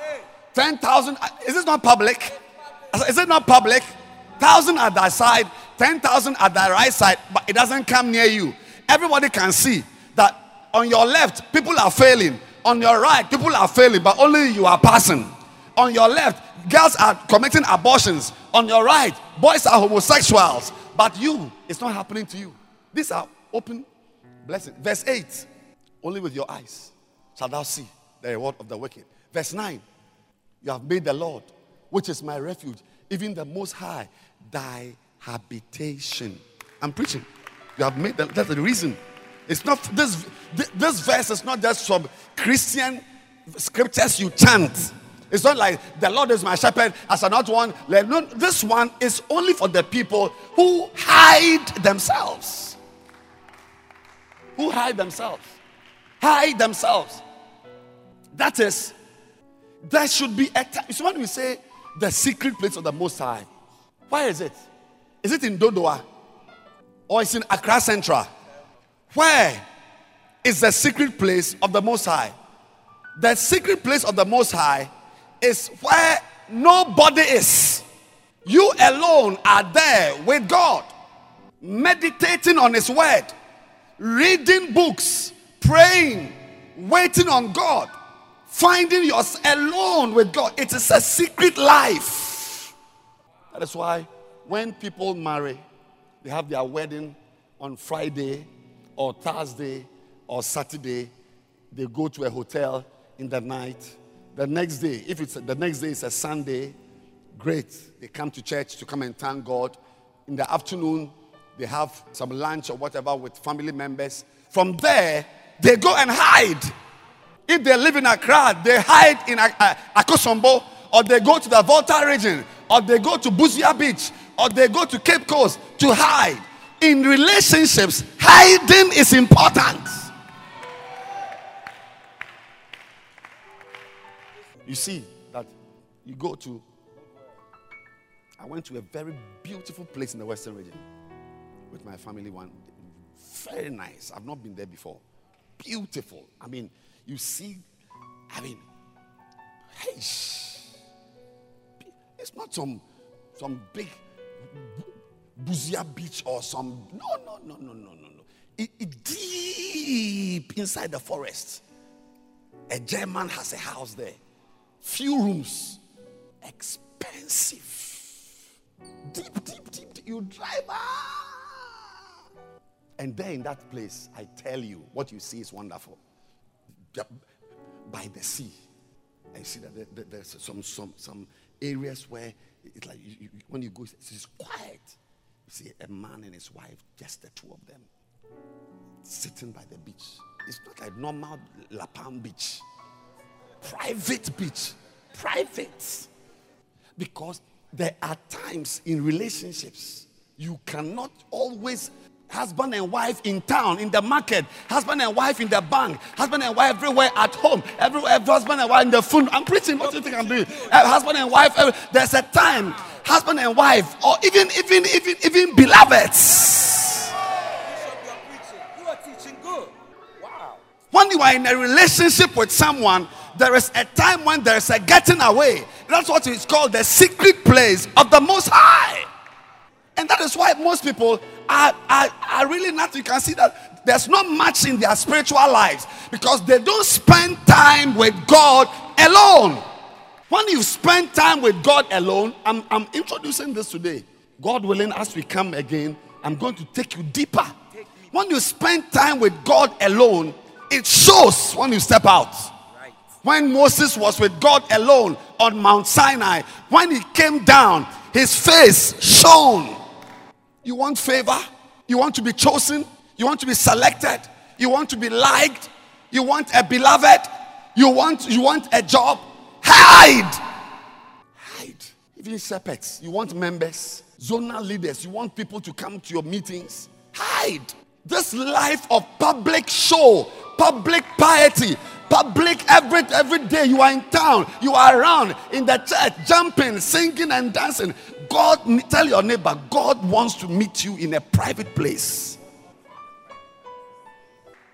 Ten thousand, is this not public? Is it not public? Thousand at thy side, ten thousand at thy right side, but it doesn't come near you. Everybody can see that on your left, people are failing. On your right, people are failing, but only you are passing. On your left, girls are committing abortions. On your right, boys are homosexuals. But you, it's not happening to you. These are open blessings. Verse 8 Only with your eyes shall thou see the reward of the wicked. Verse 9 You have made the Lord, which is my refuge, even the Most High, thy habitation. I'm preaching. You have made that. That's the reason. It's not this. This verse is not just from Christian scriptures you chant. It's not like the Lord is my shepherd, as I not one. No, this one is only for the people who hide themselves. Who hide themselves. Hide themselves. That is, there should be a time. So when we say the secret place of the Most High, why is it? Is it in Dodowa? Or is it in Accra Central? Where is the secret place of the Most High? The secret place of the Most High is where nobody is. You alone are there with God, meditating on His Word, reading books, praying, waiting on God, finding yourself alone with God. It is a secret life. That is why when people marry, they have their wedding on Friday or Thursday or Saturday, they go to a hotel in the night the next day, if it's the next day is a Sunday, great. They come to church to come and thank God. In the afternoon, they have some lunch or whatever with family members. From there, they go and hide. If they live in Accra, they hide in Akosombo, or they go to the Volta region, or they go to Busua Beach, or they go to Cape Coast to hide. In relationships, hiding is important. You see that you go to, I went to a very beautiful place in the Western region with my family one. Very nice. I've not been there before. Beautiful. I mean, you see, I mean, hey, it's not some some big Busua beach or some no no no no no no no. It, it deep inside the forest. A German has a house there. Few rooms. Expensive. Deep, deep, deep. deep. You drive. Ah. And there in that place, I tell you, what you see is wonderful by the sea. I see that there's some, some, some areas where it's like you, you, when you go, it's quiet. You see a man and his wife, just the two of them, sitting by the beach. It's not like normal La Palm beach, private beach, private. Because there are times in relationships you cannot always husband and wife in town, in the market, husband and wife in the bank, husband and wife everywhere at home, everywhere, husband and wife in the phone. I'm preaching. What do you think I'm doing? Uh, husband and wife. Uh, there's a time, husband and wife, or even, even, even, even beloveds. You are preaching. You are teaching good. Wow. When you are in a relationship with someone, there is a time when there is a getting away. That's what is called the secret place of the Most High. And that is why most people are, are, are really not, you can see that there's not much in their spiritual lives because they don't spend time with God alone. When you spend time with God alone, I'm, I'm introducing this today. God willing, as we come again, I'm going to take you deeper. When you spend time with God alone, it shows when you step out. When Moses was with God alone on Mount Sinai, when he came down, his face shone. You want favor? You want to be chosen? You want to be selected? You want to be liked? You want a beloved? You want you want a job? Hide. Hide. Even shepherds, you want members, zonal leaders, you want people to come to your meetings? Hide. This life of public show, public piety, public every every day you are in town, you are around in the church, jumping, singing, and dancing. God, tell your neighbor, God wants to meet you in a private place.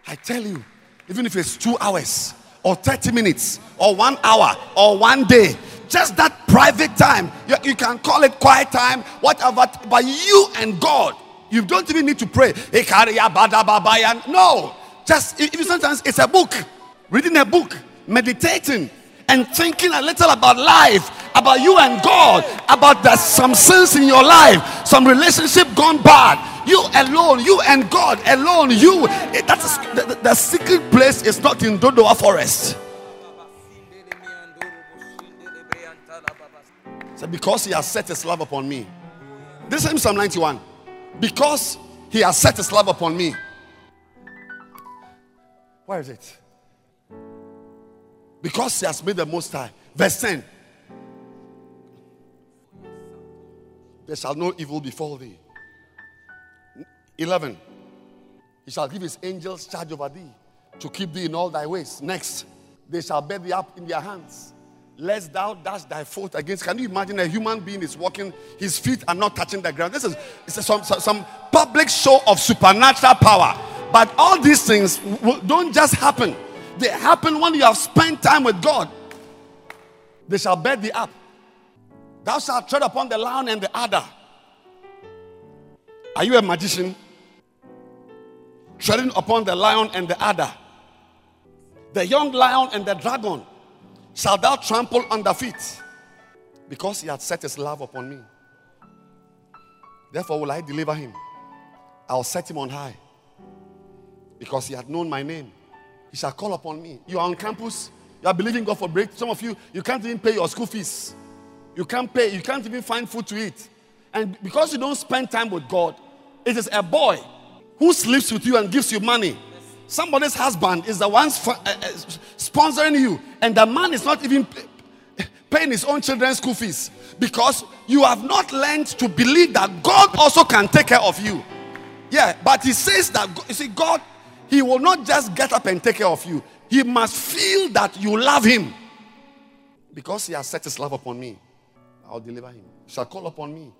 I tell you, even if it's two hours or 30 minutes or one hour or one day, just that private time, you, you can call it quiet time, whatever, but you and God, you don't even need to pray. No, just even sometimes it's a book, reading a book, meditating, and thinking a little about life, about you and God, about that some sins in your life, some relationship gone bad. You alone, you and God alone, you. That's the, the secret place is not in Dodowa Forest. So because he has set his love upon me. This is Psalm 91. Because he has set his love upon me. Where is it? because he has made the most high. Verse 10 There shall no evil befall thee. 11 He shall give his angels charge over thee to keep thee in all thy ways. Next, they shall bear thee up in their hands. Lest thou dash thy foot against. Can you imagine a human being is walking, his feet are not touching the ground? This is some, some public show of supernatural power. But all these things don't just happen. They happen when you have spent time with God. They shall bear thee up. Thou shalt tread upon the lion and the adder. Are you a magician? Treading upon the lion and the adder. The young lion and the dragon shall thou trample under feet, because he hath set his love upon me. Therefore will I deliver him. I'll set him on high, because he hath known my name. He shall call upon me. You are on campus, you are believing God for break. Some of you, you can't even pay your school fees. You can't pay, you can't even find food to eat. And because you don't spend time with God, it is a boy who sleeps with you and gives you money. somebody's husband is the one uh, uh, sponsoring you, and the man is not even paying his own children's school fees because you have not learned to believe that God also can take care of you. Yeah, but he says that you see, God, he will not just get up and take care of you, he must feel that you love him because he has set his love upon me. I'll deliver him. Shall call upon me,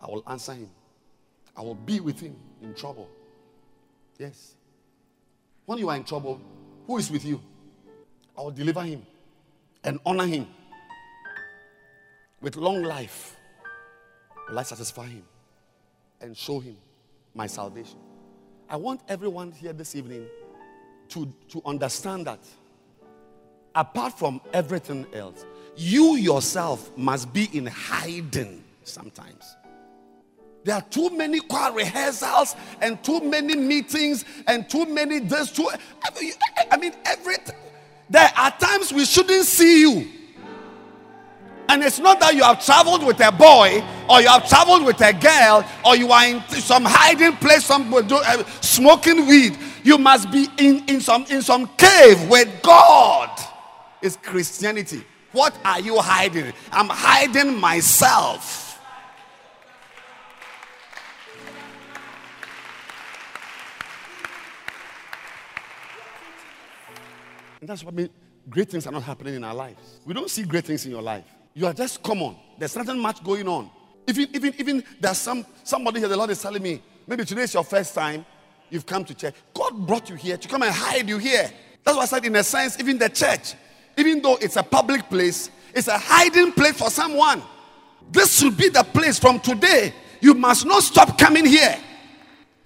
I will answer him. I will be with him in trouble. Yes. When you are in trouble, who is with you? I will deliver him and honor him with long life. Will I satisfy him and show him my salvation? I want everyone here this evening to, to understand that apart from everything else, you yourself must be in hiding sometimes. There are too many choir rehearsals and too many meetings and too many this too. I mean, every there are times we shouldn't see you. And it's not that you have traveled with a boy or you have traveled with a girl or you are in some hiding place, some uh, smoking weed. You must be in, in, some, in some cave where God is Christianity. What are you hiding? I'm hiding myself. And that's what I mean. Great things are not happening in our lives. We don't see great things in your life. You are just common. There's nothing much going on. Even, even, even there's some somebody here, the Lord is telling me, maybe today is your first time you've come to church. God brought you here to come and hide you here. That's why I said, in a sense, even the church, even though it's a public place, it's a hiding place for someone. This should be the place from today. You must not stop coming here.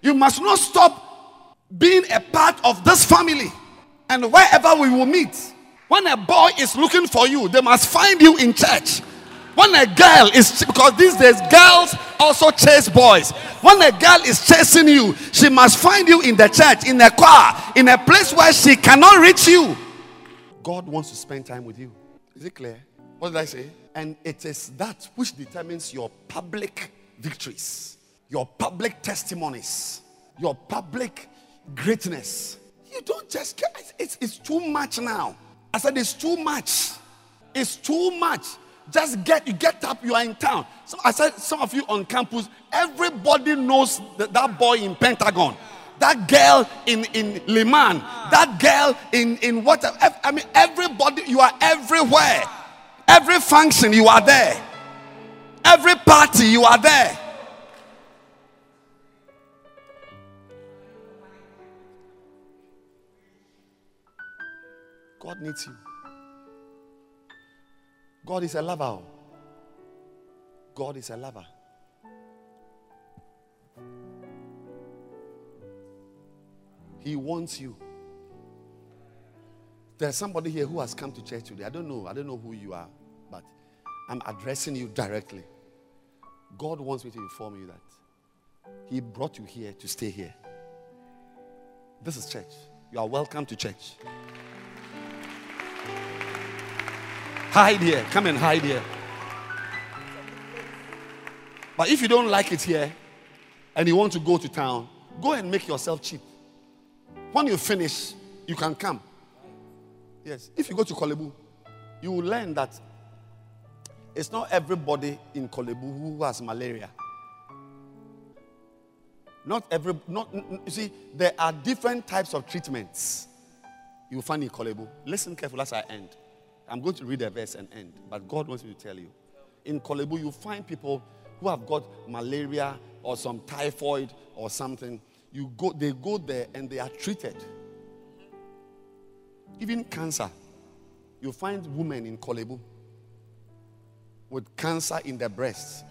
You must not stop being a part of this family and wherever we will meet. When a boy is looking for you, they must find you in church. When a girl is, because these days girls also chase boys. When a girl is chasing you, she must find you in the church, in a car, in a place where she cannot reach you. God wants to spend time with you. Is it clear? What did I say? And it is that which determines your public victories, your public testimonies, your public greatness. You don't just it's, it's too much now. I said it's too much. It's too much. Just get you get up, you are in town. So I said some of you on campus, everybody knows that, that boy in Pentagon, that girl in, in Limann, that girl in, in what I mean, everybody, you are everywhere. Every function, you are there. Every party, you are there. God needs you. God is a lover. God is a lover. He wants you. There's somebody here who has come to church today. I don't know. I don't know who you are, but I'm addressing you directly. God wants me to inform you that He brought you here to stay here. This is church. You are welcome to church. Hide here. Come and hide here. But if you don't like it here and you want to go to town, go and make yourself cheap. When you finish, you can come. Yes. If you go to Korle Bu, you will learn that it's not everybody in Korle Bu who has malaria. Not every, not, you see, there are different types of treatments you find in Korle Bu. Listen carefully as I end. I'm going to read a verse and end, but God wants me to tell you. In Korle Bu, you find people who have got malaria or some typhoid or something. You go, they go there and they are treated. Even cancer. You find women in Korle Bu with cancer in their breasts.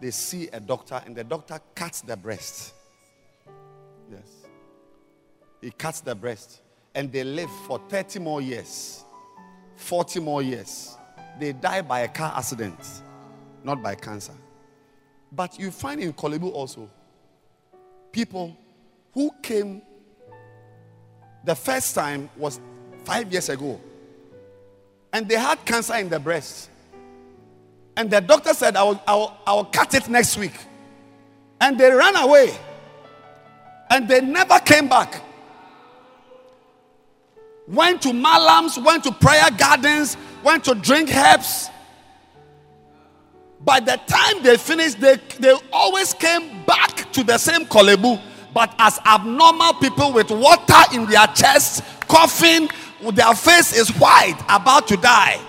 They see a doctor and the doctor cuts the breast. Yes. He cuts the breast and they live for 30 more years. 40 more years. They die by a car accident, not by cancer. But you find in Korle Bu also people who came the first time was five years ago, and they had cancer in the breast. And the doctor said, I will, I will, I will cut it next week. And they ran away. And they never came back. went to Malams, went to prayer gardens, went to drink herbs. By the time they finished, they, they always came back to the same Korle Bu, but as abnormal people with water in their chests, coughing, their face is white, about to die.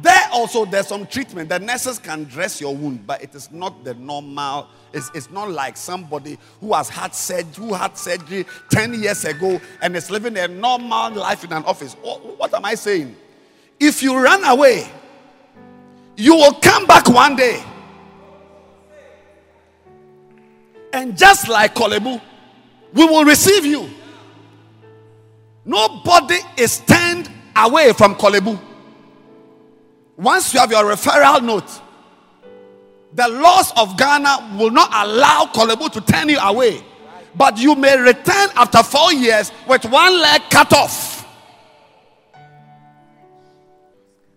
There also there's some treatment. The nurses can dress your wound, but it is not the normal. It's, it's not like somebody who has had surgery, who had surgery 10 years ago and is living a normal life in an office. What am I saying? If you run away, you will come back one day. And just like Korle Bu, we will receive you. Nobody is turned away from Korle Bu. Once you have your referral note, the laws of Ghana will not allow Korle Bu to turn you away. But you may return after four years with one leg cut off.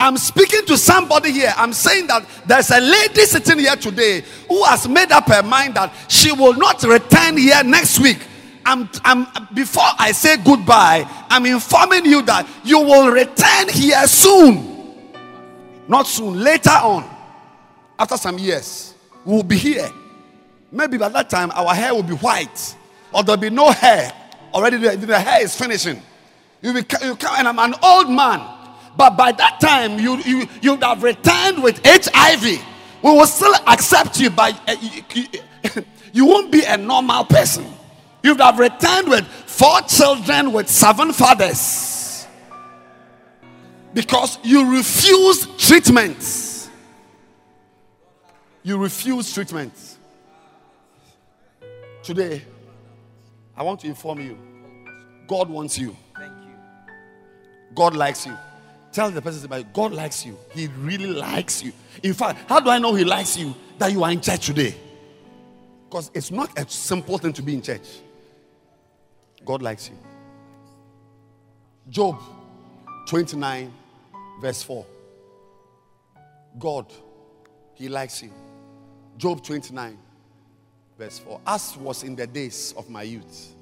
I'm speaking to somebody here. I'm saying that there's a lady sitting here today who has made up her mind that she will not return here next week. I'm, I'm, before I say goodbye, I'm informing you that you will return here soon. Not soon, later on, after some years, we will be here. Maybe by that time, our hair will be white, or there'll be no hair. Already, the, the hair is finishing. You, you come, and I'm an old man. But by that time, you, you, you would have returned with HIV. We will still accept you, but uh, you, won't be a normal person. You would have returned with four children with seven fathers because you refuse treatment. You refuse treatment. Today, I want to inform you God wants you. Thank you. God likes you. Tell the person God likes you. He really likes you. In fact, how do I know He likes you? That you are in church today. Because it's not a simple thing to be in church. God likes you. Job 29 verse 4. God, He likes you. Job 29, verse 4. As was in the days of my youth,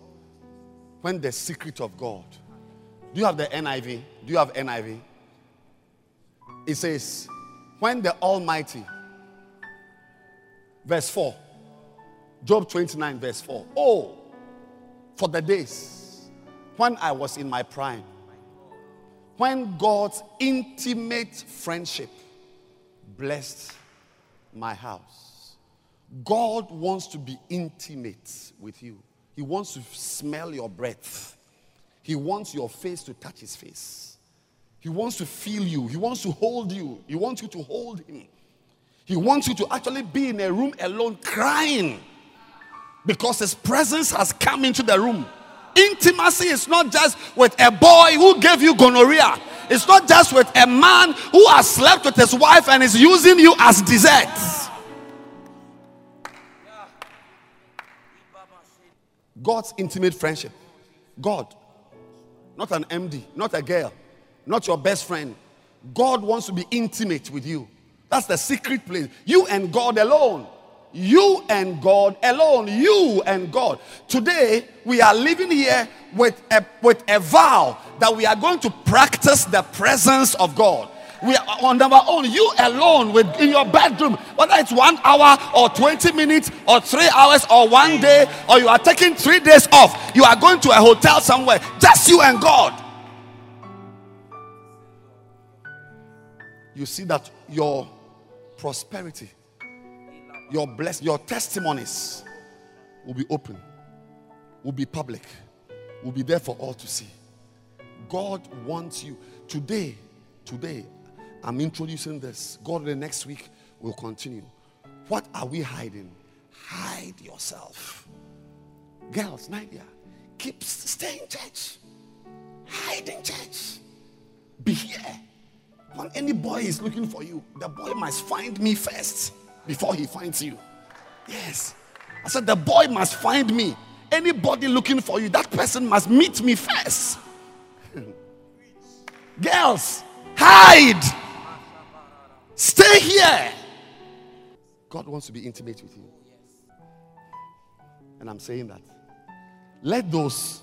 when the secret of God. Do you have the NIV? Do you have NIV? It says, when the Almighty, verse 4. Job 29, verse 4. Oh, for the days when I was in my prime when God's intimate friendship blessed my house. God wants to be intimate with you. He wants to smell your breath. He wants your face to touch his face. He wants to feel you. He wants to hold you. He wants you to hold him. He wants you to actually be in a room alone crying because his presence has come into the room. Intimacy is not just with a boy who gave you gonorrhea. It's not just with a man who has slept with his wife and is using you as dessert. God's intimate friendship. God. Not an MD, not a girl, not your best friend. God wants to be intimate with you. That's the secret place. You and God alone. You and God alone. You and God. Today, we are living here with a, with a vow that we are going to practice the presence of God. We are on our own. You alone with in your bedroom, whether it's one hour or 20 minutes or three hours or one day, or you are taking three days off. You are going to a hotel somewhere. Just you and God. You see that your prosperity your bless your testimonies will be open, will be public, will be there for all to see. God wants you today. Today, I'm introducing this. God, the next week will continue. What are we hiding? Hide yourself. Girls, Nadia, keep stay in church. Hide in church. Be here. When any boy is looking for you, the boy must find me first before he finds you. Yes. I said, the boy must find me. Anybody looking for you, that person must meet me first. Girls, hide. Stay here. God wants to be intimate with you. And I'm saying that. Let those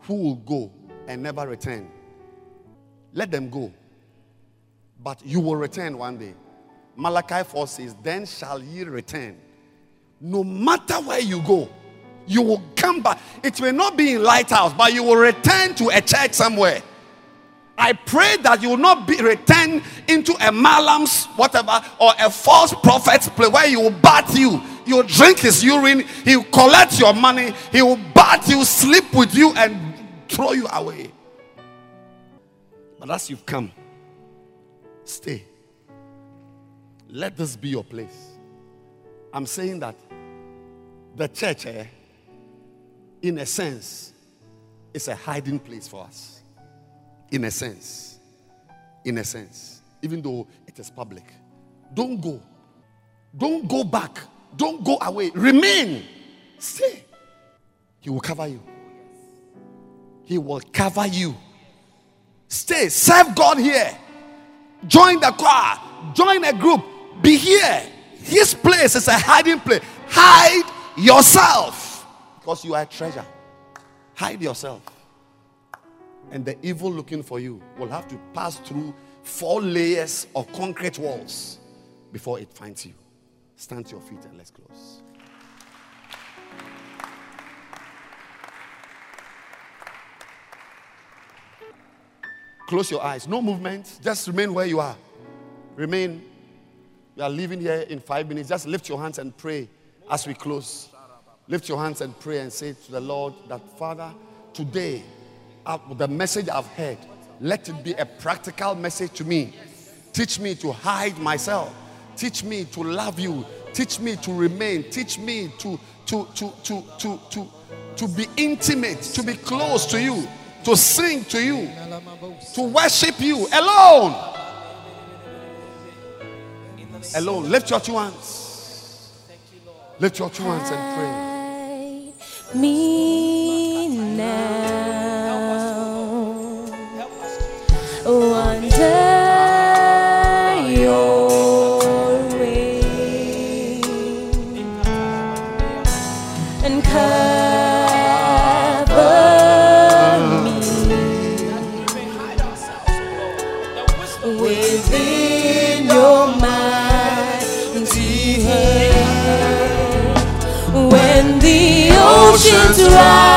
who will go and never return. Let them go. But you will return one day. Malachi 4 says, Then shall ye return. No matter where you go, you will come back. It may not be in lighthouse, but you will return to a church somewhere. I pray that you will not be returned into a malam's whatever or a false prophet's place where he will bat you. You will drink his urine, he will collect your money, he will bat you, sleep with you, and throw you away. But as you've come, stay. Let this be your place. I'm saying that the church, eh, in a sense, is a hiding place for us in a sense. In a sense. Even though it is public. Don't go. Don't go back. Don't go away. Remain. Stay. He will cover you. He will cover you. Stay. Serve God here. Join the choir. Join a group. Be here. His place is a hiding place. Hide yourself. Because you are a treasure. Hide yourself and the evil looking for you will have to pass through four layers of concrete walls before it finds you. Stand to your feet and let's close. Close your eyes. No movement. Just remain where you are. Remain. We are leaving here in five minutes. Just lift your hands and pray as we close. Lift your hands and pray and say to the Lord that, Father, today uh, the message I've heard, let it be a practical message to me. Teach me to hide myself. Teach me to love you. Teach me to remain. Teach me to, to, to, to, to, to, to be intimate, to be close to you, to sing to you, to worship you alone. Alone. Lift your two hands. Lift your two hands and pray. Me now. Rise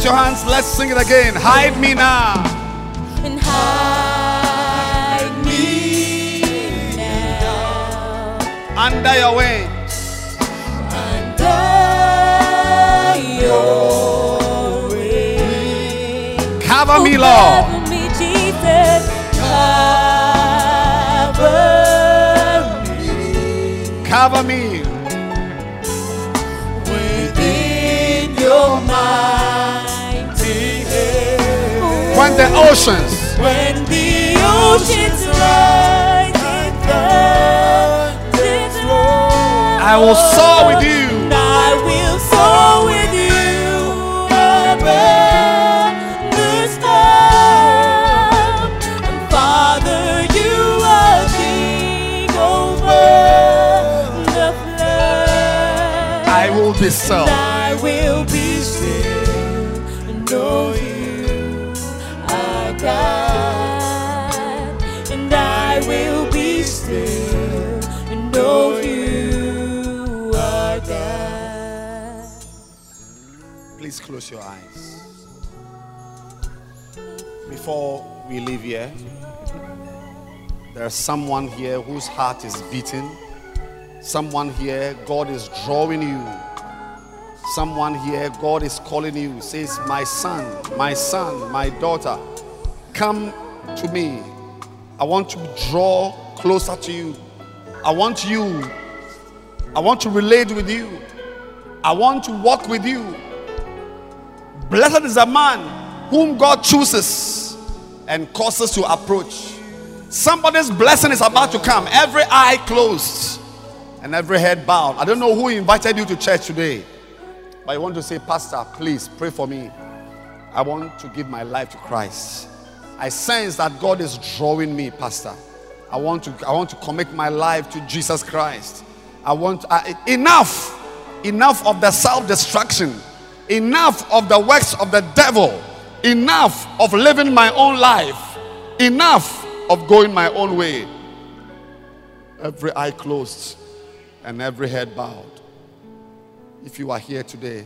Lift your hands, let's sing it again. Hide me now. And hide me now. Under your wings. Under your wings. Cover me, Lord. Oh, cover me, Jesus. Cover cover me the oceans, when the oceans rise and thunders roar, I will soar with you. I will soar with you above the storm. And Father, you are King over the flood. I will be still. Close your eyes. Before we leave here, there's someone here whose heart is beating. Someone here, God is drawing you. Someone here, God is calling you. Says, My son, my son, my daughter, come to me. I want to draw closer to you. I want you I want to relate with you. I want to walk with you. Blessed is a man whom God chooses and causes to approach. Somebody's blessing is about to come. Every eye closed and every head bowed. I don't know who invited you to church today, but I want to say, Pastor, please pray for me. I want to give my life to Christ. I sense that God is drawing me, Pastor. I want to, I want to commit my life to Jesus Christ. I want uh, enough, enough of the self-destruction, enough of the works of the devil, enough of living my own life, enough of going my own way. Every eye closed and every head bowed. If you are here today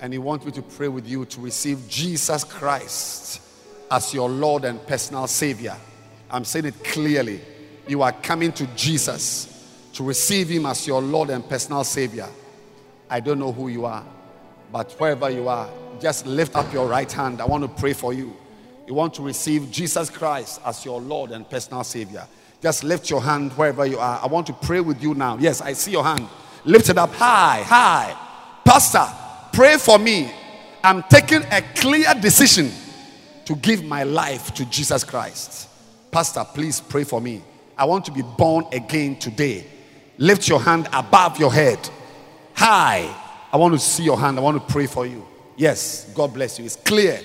and you want me to pray with you to receive Jesus Christ as your Lord and personal Savior, I'm saying it clearly. You are coming to Jesus to receive Him as your Lord and personal Savior. I don't know who you are, but wherever you are, just lift up your right hand. I want to pray for you. You want to receive Jesus Christ as your Lord and personal Savior. Just lift your hand wherever you are. I want to pray with you now. Yes, I see your hand. Lift it up high, high. Pastor, pray for me. I'm taking a clear decision to give my life to Jesus Christ. Pastor, please pray for me. I want to be born again today. Lift your hand above your head. High. I want to see your hand. I want to pray for you. Yes, God bless you. It's clear.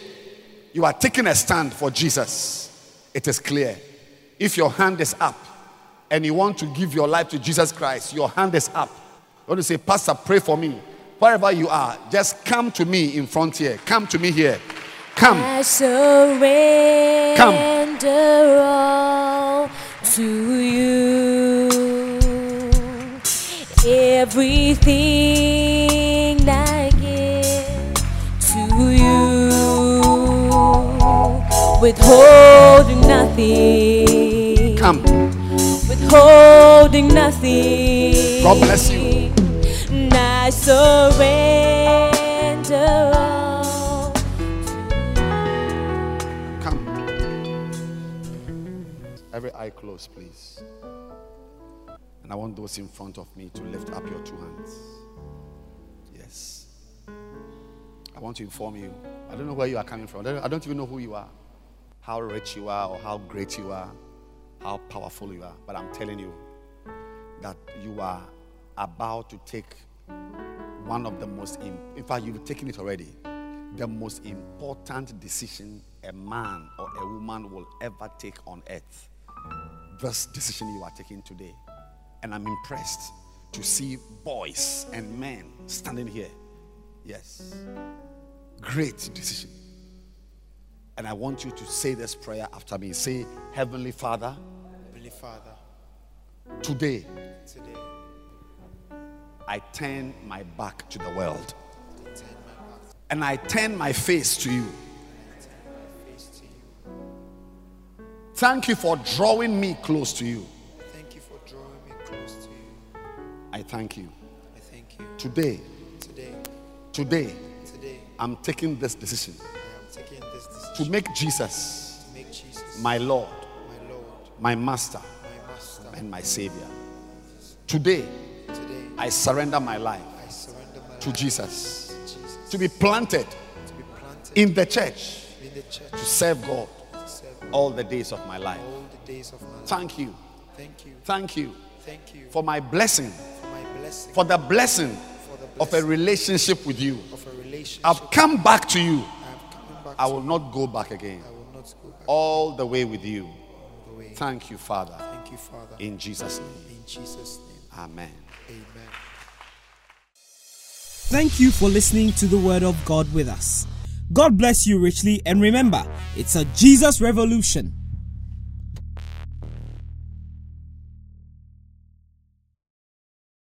You are taking a stand for Jesus. It is clear. If your hand is up and you want to give your life to Jesus Christ, your hand is up. You want to say, Pastor, pray for me. Wherever you are, just come to me in front here. Come to me here. Come. I surrender all to you. Everything withholding nothing. Come. Withholding nothing. God bless you. And I surrender all. Come. Every eye closed, please. And I want those in front of me to lift up your two hands. Yes. I want to inform you. I don't know where you are coming from. I don't, I don't even know who you are, how rich you are, or how great you are, how powerful you are. But I'm telling you that you are about to take one of the most, in fact, you've taken it already, the most important decision a man or a woman will ever take on earth. This decision you are taking today. And I'm impressed to see boys and men standing here. Yes. Great decision. And I want you to say this prayer after me. Say, Heavenly Father, Heavenly Father, today today I turn my back to the world. I turn my back And I turn my face to you. and I turn my face to you. Thank you for drawing me close to you. Thank you for drawing me close to you. I thank you. I thank you. Today, Today, today, today, I'm taking this decision to make Jesus my Lord, my Master, and my Savior. Today, I surrender my life to Jesus to be planted in the church to serve God all the days of my life. Thank you. Thank you. Thank you Thank you for my blessing, for the blessing of a relationship with you. I've come back to you. I back. I will not go back again. I will not go back All the way with you. way. Thank you, Father. Thank you, Father. In Jesus' name. In Jesus' name, Amen. Amen. Thank you for listening to the Word of God with us. God bless you richly, and remember, it's a Jesus revolution.